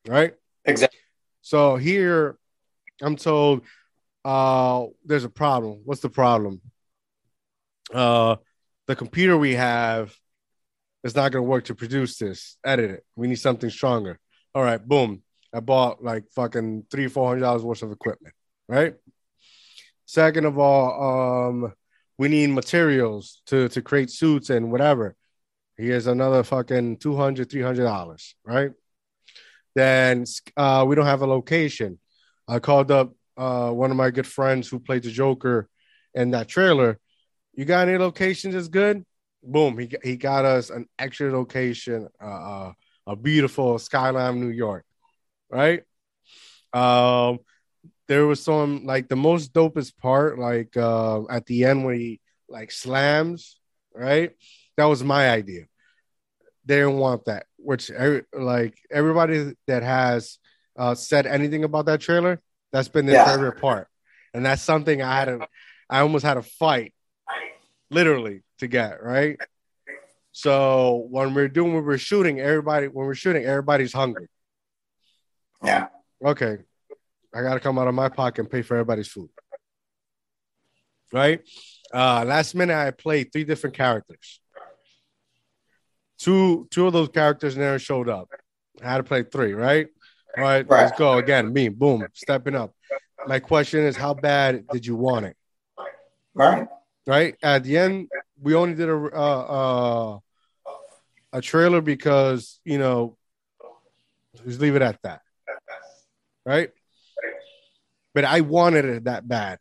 right? Exactly. So here, I'm told uh, there's a problem. What's the problem? Uh, the computer we have is not going to work to produce this. Edit it. We need something stronger. All right, boom. I bought like fucking three, four hundred dollars worth of equipment, right? Second of all, um, we need materials to to create suits and whatever. Here's another fucking 200 300 dollars, right? Then uh, we don't have a location. I called up uh, one of my good friends who played the Joker in that trailer. You got any locations that's good? Boom, he he got us an extra location, uh, uh a beautiful skyline, New York, right? Um, there was some like the most dopest part, like uh, at the end when he like slams, right? That was my idea. They didn't want that, which like everybody that has uh, said anything about that trailer, that's been their yeah. favorite part, and that's something I had a, I almost had a fight, literally, to get right. So when we're doing when we're shooting, everybody when we're shooting, everybody's hungry. Yeah. Okay. I gotta come out of my pocket and pay for everybody's food. Right? Uh last minute I played three different characters. Two two of those characters never showed up. I had to play three, right? All right, right. let's go again. Me, boom, stepping up. My question is, how bad did you want it? Right. Right. At the end, we only did a uh, uh, a trailer because you know, just leave it at that. Right. But I wanted it that bad.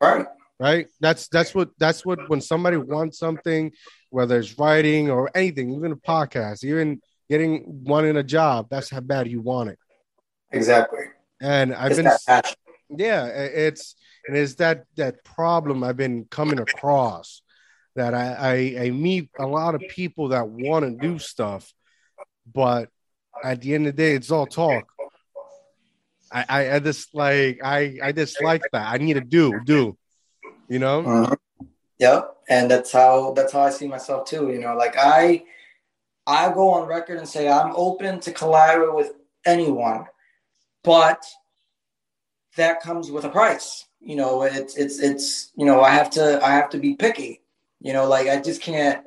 Right. Right. That's that's what that's what when somebody wants something, whether it's writing or anything, even a podcast, even getting wanting a job, that's how bad you want it. Exactly. And I've it's been yeah, it's and it's that that problem I've been coming across that I, I, I meet a lot of people that want to do stuff, but at the end of the day, it's all talk. I, I, I just like I I dislike that. I need to do do, you know. Uh-huh. Yep, and that's how that's how I see myself too. You know, like I I go on record and say I'm open to collaborate with anyone, but that comes with a price. You know, it's it's it's you know I have to I have to be picky. You know, like I just can't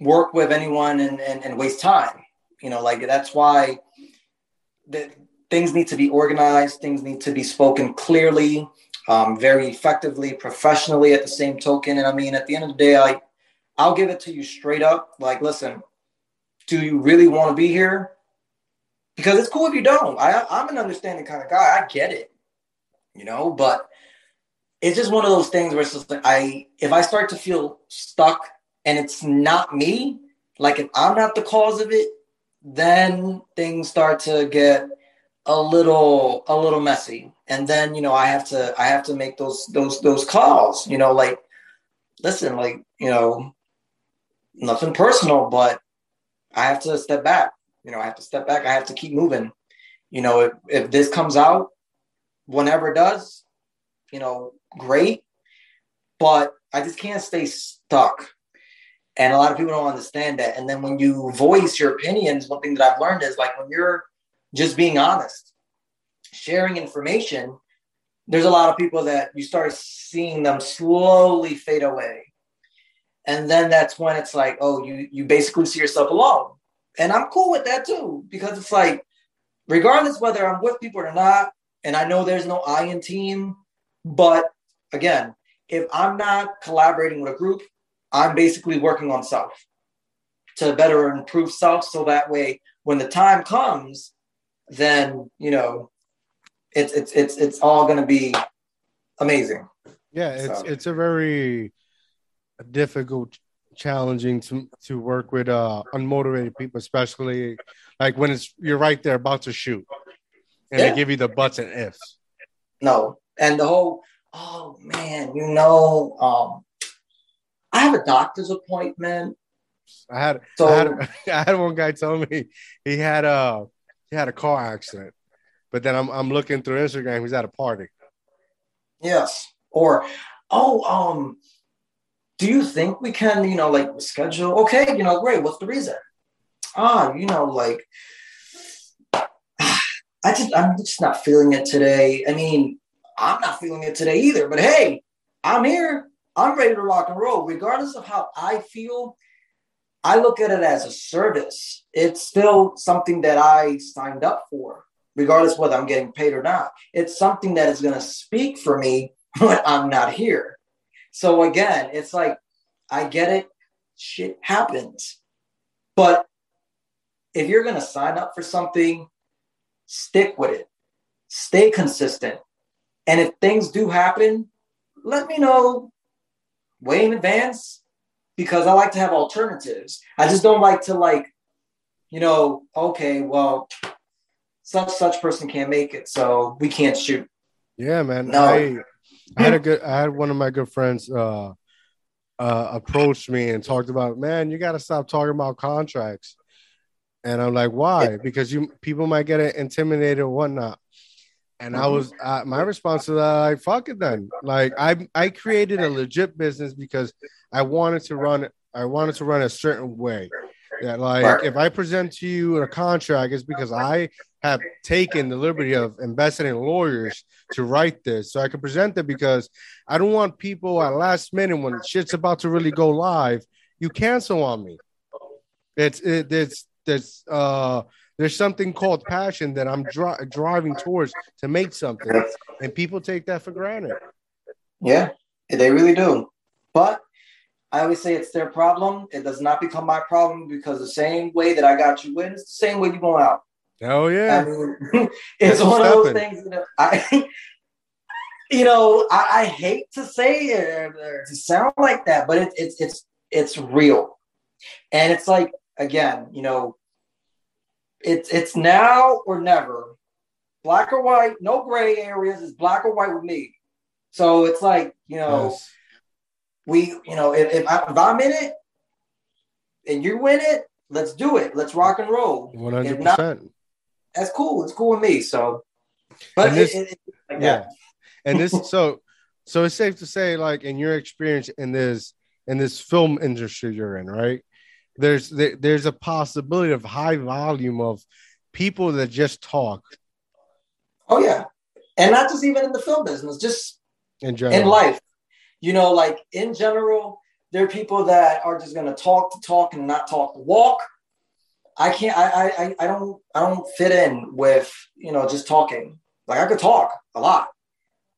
work with anyone and and, and waste time. You know, like that's why the things need to be organized. Things need to be spoken clearly, um, very effectively, professionally. At the same token, and I mean, at the end of the day, I I'll give it to you straight up. Like, listen, do you really want to be here? Because it's cool if you don't. I, I'm an understanding kind of guy. I get it, you know, but it's just one of those things where it's just like I if I start to feel stuck and it's not me, like if I'm not the cause of it, then things start to get a little a little messy. And then, you know, I have to I have to make those those those calls, you know, like listen, like, you know, nothing personal, but I have to step back. You know, I have to step back. I have to keep moving. You know, if, if this comes out, whenever it does, you know, great. But I just can't stay stuck. And a lot of people don't understand that. And then when you voice your opinions, one thing that I've learned is like when you're just being honest, sharing information, there's a lot of people that you start seeing them slowly fade away. And then that's when it's like oh you you basically see yourself alone. And i'm cool with that too because it's like regardless whether i'm with people or not and i know there's no i in team but again if i'm not collaborating with a group i'm basically working on self to better improve self so that way when the time comes then you know it's it's it's it's all going to be amazing yeah it's so. it's a very difficult, challenging to to work with uh unmotivated people, especially like when it's you're right there about to shoot, and yeah. they give you the buts and ifs. No, and the whole oh man, you know, um, I have a doctor's appointment. I had so, I had [laughs] I had one guy tell me he had a he had a car accident, but then I'm I'm looking through Instagram. He's at a party. Yes, or oh um do you think we can, you know, like schedule? Okay, you know, great. What's the reason? Ah, you know, like [sighs] I just I'm just not feeling it today. I mean, I'm not feeling it today either. But hey, I'm here. I'm ready to rock and roll, regardless of how I feel. I look at it as a service. It's still something that I signed up for. Regardless whether I'm getting paid or not. It's something that is going to speak for me [laughs] when I'm not here. So again, it's like I get it, shit happens. But if you're going to sign up for something, stick with it. Stay consistent. And if things do happen, let me know way in advance because I like to have alternatives. I just don't like to like, you know, okay, well, such such person can't make it, so we can't shoot. Yeah, man. No. I, I had a good I had one of my good friends uh uh approached me and talked about, man, you gotta stop talking about contracts. And I'm like, why? Because you people might get intimidated or whatnot. And I was uh, my response to that, like, fuck it then. Like I I created a legit business because I wanted to run I wanted to run a certain way. That like if I present to you a contract, it's because I have taken the liberty of investing in lawyers to write this so I can present it because I don't want people at last minute when shit's about to really go live, you cancel on me. It's it, it's there's uh there's something called passion that I'm dri- driving towards to make something, and people take that for granted. Yeah, they really do. But I always say it's their problem. It does not become my problem because the same way that I got you in, it's the same way you going out. Oh yeah. I mean, [laughs] it's That's one of those things. that I, [laughs] you know, I, I, hate to say it or to sound like that, but it, it's it's it's real, and it's like again, you know, it's it's now or never, black or white, no gray areas. It's black or white with me. So it's like you know, yes. we you know if, if, I, if I'm in it and you win it, let's do it. Let's rock and roll. One hundred percent. That's cool. It's cool with me. So, but this, it, it, like yeah, that. and this [laughs] so so it's safe to say, like in your experience in this in this film industry you're in, right? there's there, there's a possibility of high volume of people that just talk. Oh yeah, and not just even in the film business, just in general in life. You know, like in general, there are people that are just going to talk to talk and not talk to walk. I can't. I, I I don't I don't fit in with you know just talking. Like I could talk a lot,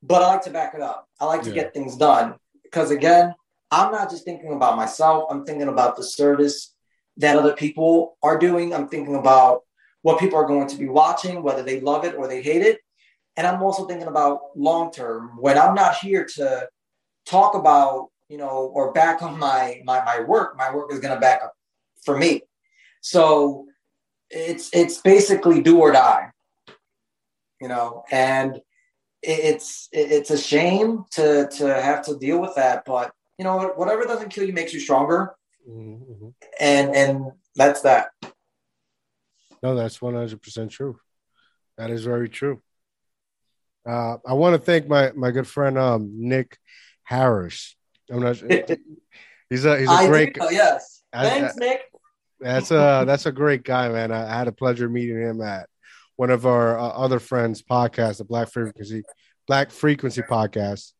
but I like to back it up. I like to yeah. get things done because again, I'm not just thinking about myself, I'm thinking about the service that other people are doing. I'm thinking about what people are going to be watching, whether they love it or they hate it. And I'm also thinking about long term when I'm not here to talk about, you know, or back on my my my work, my work is gonna back up for me. So it's it's basically do or die, you know, and it's it's a shame to to have to deal with that, but you know, whatever doesn't kill you makes you stronger. Mm-hmm. And and that's that. No, that's one hundred percent true. That is very true. Uh, I want to thank my my good friend um, Nick Harris. I'm not. [laughs] he's a he's a I great. Know, yes. Thanks, I, Nick. That's a that's a great guy, man. I, I had a pleasure meeting him at one of our uh, other friends' podcast, the Black Frequency Black Frequency podcast,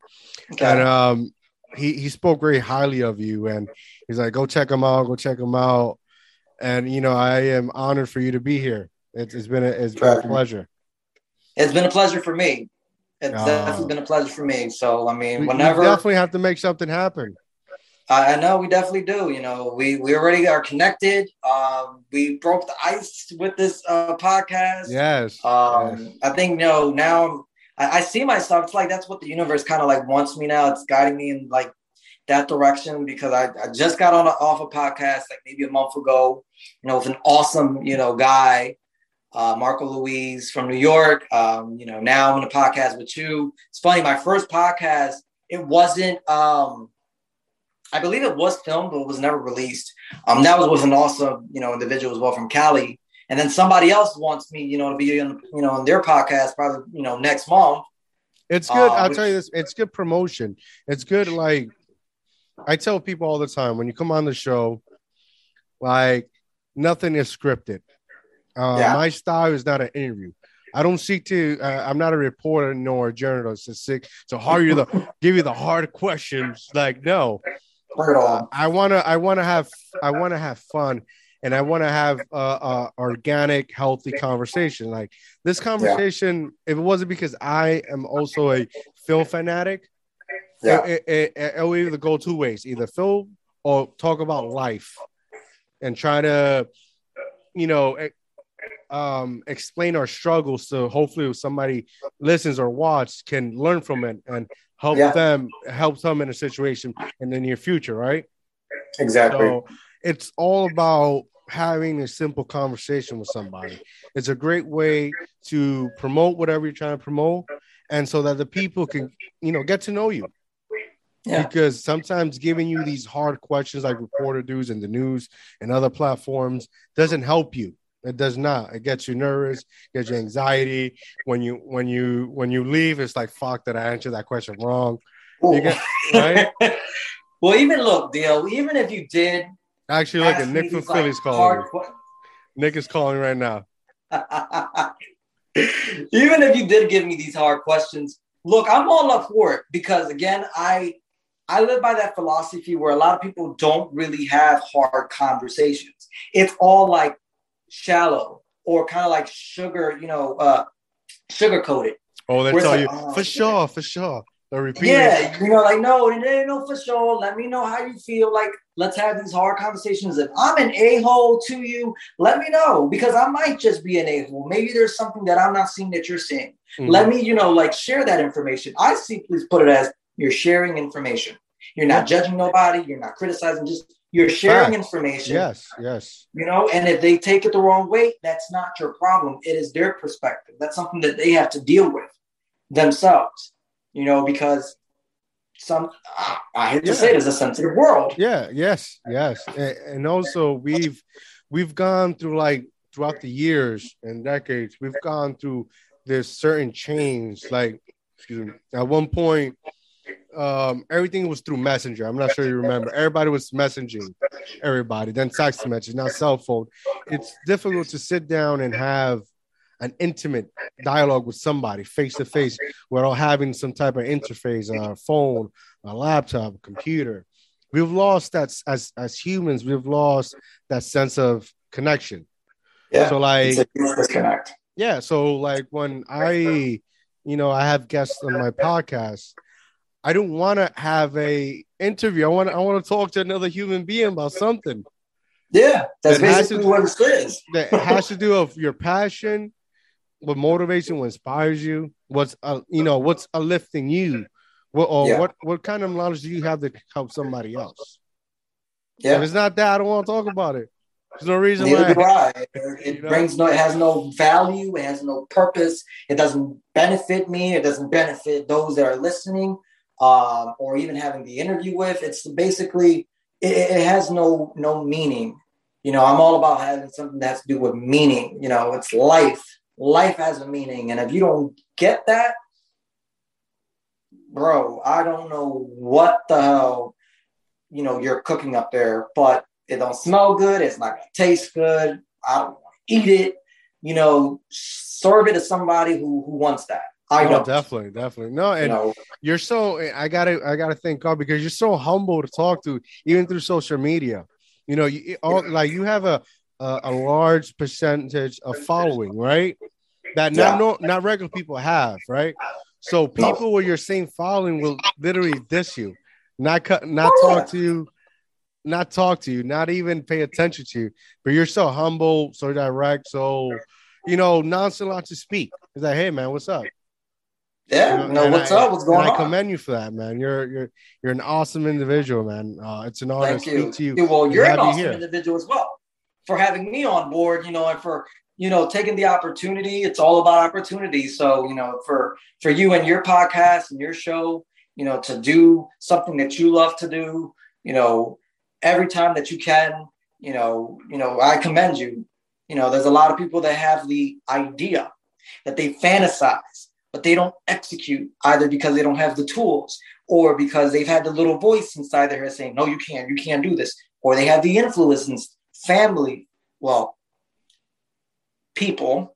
okay. and um, he he spoke very highly of you, and he's like, "Go check him out, go check him out." And you know, I am honored for you to be here. it's, it's been a, it's been a pleasure. It's been a pleasure for me. It's uh, definitely been a pleasure for me. So I mean, whenever we definitely have to make something happen. I know we definitely do. You know, we we already are connected. Um, we broke the ice with this uh, podcast. Yes. Um, yes. I think you know now I, I see myself. It's like that's what the universe kind of like wants me now. It's guiding me in like that direction because I, I just got on a, off a podcast like maybe a month ago. You know, with an awesome you know guy, uh, Marco Louise from New York. Um, you know, now I'm in a podcast with you. It's funny. My first podcast, it wasn't. Um, I believe it was filmed, but it was never released. Um, that was with an awesome, you know, individual as well from Cali and then somebody else wants me, you know, to be on, you know, on their podcast probably, you know, next month. It's good. Uh, I'll which, tell you this. It's good promotion. It's good. Like I tell people all the time when you come on the show, like nothing is scripted. Uh, yeah. My style is not an interview. I don't seek to. Uh, I'm not a reporter nor a journalist to seek to hard you the [laughs] give you the hard questions. Like no, uh, I wanna I wanna have I wanna have fun and I want to have a, a, organic, healthy conversation. Like this conversation, yeah. if it wasn't because I am also a film fanatic, yeah. it, it, it, it will either go two ways: either film or talk about life, and try to, you know, um, explain our struggles. So hopefully, if somebody listens or watch can learn from it and help yeah. them, help them in a situation in the near future, right? Exactly. So it's all about having a simple conversation with somebody. It's a great way to promote whatever you're trying to promote, and so that the people can, you know, get to know you. Yeah. Because sometimes giving you these hard questions like reporter dudes in the news and other platforms doesn't help you. It does not. It gets you nervous, gets you anxiety. When you when you when you leave, it's like fuck that I answered that question wrong. Get, right? [laughs] well, even look, Deal, even if you did Actually, look at Nick from Philly's like calling. Nick is calling right now. [laughs] Even if you did give me these hard questions, look, I'm all up for it because again, I I live by that philosophy where a lot of people don't really have hard conversations. It's all like shallow or kind of like sugar, you know, uh sugar coated. Oh, that's all like, you oh, for sure, for sure. Yeah, you know, like no, it ain't no for sure. Let me know how you feel. Like, let's have these hard conversations. If I'm an a hole to you, let me know because I might just be an a hole. Maybe there's something that I'm not seeing that you're seeing. Mm-hmm. Let me, you know, like share that information. I simply put it as you're sharing information. You're not judging nobody. You're not criticizing. Just you're sharing Fact. information. Yes, yes. You know, and if they take it the wrong way, that's not your problem. It is their perspective. That's something that they have to deal with themselves you know, because some I hate to yeah. say it is a sensitive world. Yeah, yes, yes. And, also we've we've gone through like throughout the years and decades, we've gone through this certain change. Like, excuse me, at one point, um, everything was through messenger. I'm not sure you remember. Everybody was messaging everybody, then text message, now cell phone. It's difficult to sit down and have an intimate dialogue with somebody face to face. We're having some type of interface, a phone, a laptop, a computer. We've lost that as as humans. We've lost that sense of connection. Yeah. So like disconnect. Yeah. So like when I, you know, I have guests on my podcast. I don't want to have a interview. I want I want to talk to another human being about something. Yeah, that's that basically what it is. [laughs] that has to do with your passion, what motivates you, what inspires you, what's uh, you know, what's uplifting you, what or yeah. what what kind of knowledge do you have to help somebody else? Yeah, if it's not that, I don't want to talk about it. There's no reason Neither why. I. [laughs] It, know? brings no, it has no value. It has no purpose. It doesn't benefit me. It doesn't benefit those that are listening, um, or even having the interview with. It's basically it, it has no no meaning. You know, I'm all about having something that has to do with meaning. You know, it's life life has a meaning. And if you don't get that, bro, I don't know what the hell, you know, you're cooking up there, but it don't smell good. It's not gonna taste good. I don't want to eat it. You know, serve it to somebody who who wants that. I oh, know. definitely, definitely. No, and you know, you're so eh, I gotta I gotta thank God because you're so humble to talk to, even through social media. You know, you eh, all like you have a a, a large percentage of following, right? That not yeah. no, not regular people have, right? So people no. with your same following will literally diss you, not cut, not talk to you, not talk to you, not even pay attention to you. But you're so humble, so direct, so you know, nonchalant to speak. It's like, hey man, what's up? Yeah, you know, no, what's I, up? What's going on? I commend you for that, man. You're you're you're an awesome individual, man. Uh, it's an honor Thank to speak to you. Well, you're an awesome you individual as well for having me on board, you know, and for you know taking the opportunity. It's all about opportunity. So you know, for for you and your podcast and your show, you know, to do something that you love to do, you know, every time that you can, you know, you know, I commend you. You know, there's a lot of people that have the idea that they fantasize, but they don't execute either because they don't have the tools or because they've had the little voice inside their head saying, no, you can't, you can't do this. Or they have the influence family, well, people,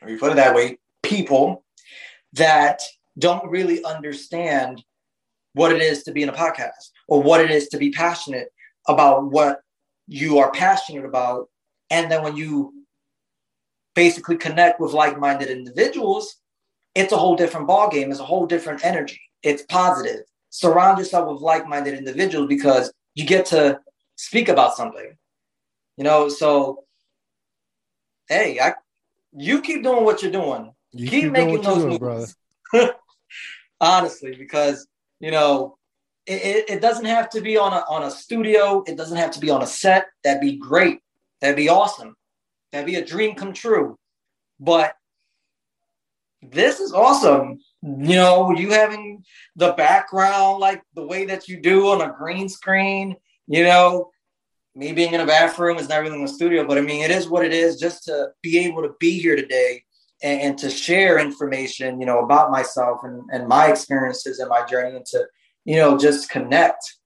or you put it that way, people that don't really understand what it is to be in a podcast or what it is to be passionate about what you are passionate about. And then when you basically connect with like-minded individuals, it's a whole different ballgame. It's a whole different energy. It's positive. Surround yourself with like-minded individuals because you get to speak about something. You know, so hey, I you keep doing what you're doing. You keep, keep making those doing, moves. [laughs] Honestly, because you know, it, it, doesn't have to be on a on a studio. It doesn't have to be on a set. That'd be great. That'd be awesome. That'd be a dream come true. But this is awesome. You know, you having the background like the way that you do on a green screen, you know, me being in a bathroom is not really in the studio, but I mean, it is what it is just to be able to be here today and, and to share information, you know, about myself and, and my experiences and my journey and to, you know, just connect.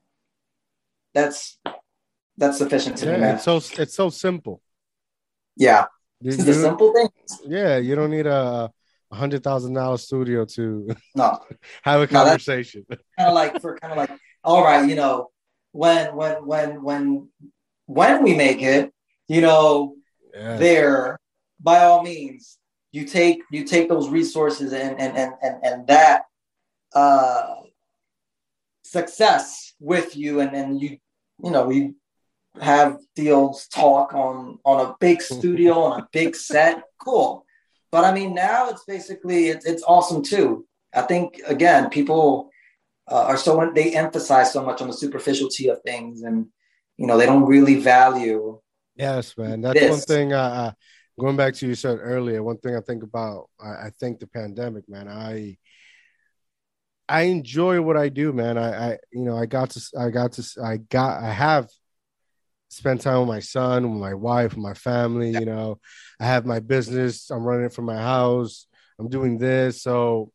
That's, that's sufficient to yeah, me. It's so, it's so simple. Yeah. You, the simple things. Yeah. You don't need a, a hundred thousand dollar studio to no [laughs] have a conversation. No, kind of like for kind of like, all right, you know, when when when when when we make it, you know, yes. there by all means, you take you take those resources and and and and, and that uh success with you and and you you know we have deals talk on on a big [laughs] studio on a big set cool but i mean now it's basically it's, it's awesome too. I think again people uh, are so they emphasize so much on the superficiality of things and you know they don't really value yes man. That's this. one thing uh, going back to you said earlier one thing i think about I, I, think the pandemic man i i enjoy what i do man. I, I you know i got to i got to i got i have spent time with my son with my wife with my family you know. I have my business i'm running it from my house i'm doing this. So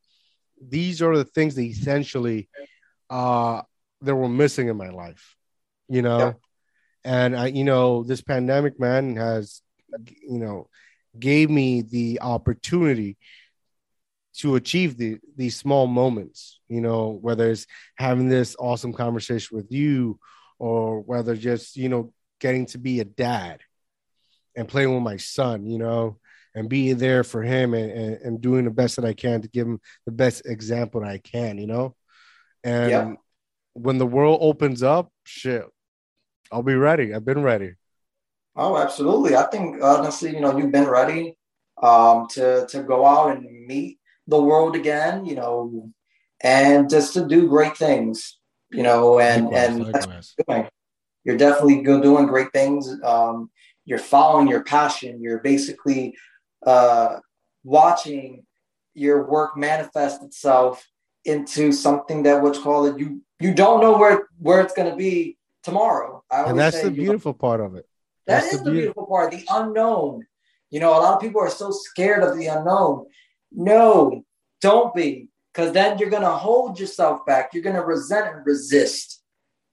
these are the things that essentially uh that were missing in my life you know? Yeah. And I, you know, this pandemic, man, has, you know, gave me the opportunity to achieve the, these small moments, you know, whether it's having this awesome conversation with you or whether just, you know, getting to be a dad and playing with my son, you know, and being there for him and, and, and doing the best that I can to give him the best example that I can, you know. And yeah. when the world opens up, shit, I'll be ready. I've been ready. Oh, absolutely. I think honestly, you know, you've been ready um, to to go out and meet the world again. You know, and just to do great things. You know, and likewise, and likewise. You're, definitely doing great things. Um, you're following your passion. You're basically uh, watching your work manifest itself into something that would call it you you don't know where where it's going to be tomorrow. and that's the beautiful part of it. That's that is the, beautiful part, the unknown. You know, a lot of people are so scared of the unknown. No, don't be, because then you're gonna hold yourself back. You're gonna resent and resist.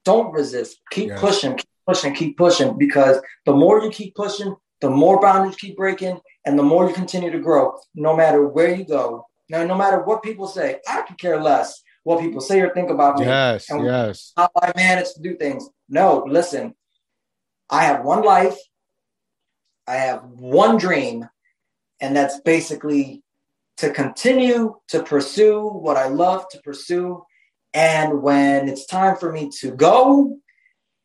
Don't resist. Keep yes. pushing, keep pushing, keep pushing. Because the more you keep pushing, the more boundaries keep breaking, and the more you continue to grow. No matter where you go, now, no matter what people say, I could care less what people say or think about me. Yes, and yes. How I manage to do things. No, listen, I have one life, I have one dream, and that's basically to continue to pursue what I love to pursue. And when it's time for me to go,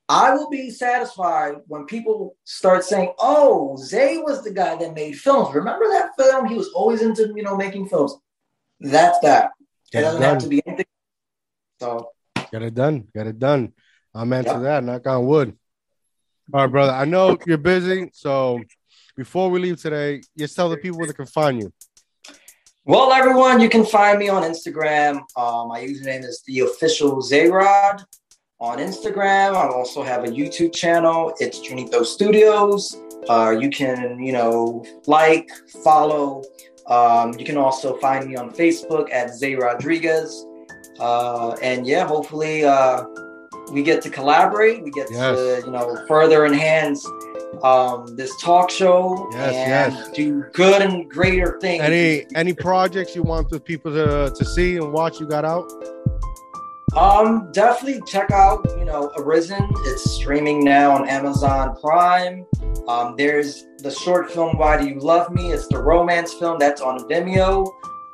I will be satisfied when people start saying, "Oh, Zay was the guy that made films. Remember that film? He was always into you know making films." That's that. Get it doesn't it have to be anything. So get it done. Get it done. I'm into yep. that. Knock on wood. All right, brother. I know you're busy, so before we leave today, just tell the people where they can find you. Well, everyone, you can find me on Instagram. Uh, my username is the official Zayrod on Instagram. I also have a YouTube channel. It's Junito Studios. Uh, you can, you know, like, follow. Um, you can also find me on Facebook at Zay Rodriguez. Uh, and yeah, hopefully, uh, we get to collaborate. We get yes. to you know further enhance um, this talk show yes, and yes. do good and greater things. Any any projects you want the people to to see and watch you got out? Um, definitely check out, you know, Arisen. It's streaming now on Amazon Prime. Um, there's the short film Why Do You Love Me? It's the romance film that's on Vimeo.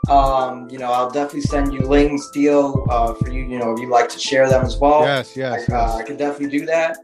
Um, you know, I'll definitely send you links, deal uh, for you. You know, if you like to share them as well. Yes, yes. I, uh, yes. I can definitely do that.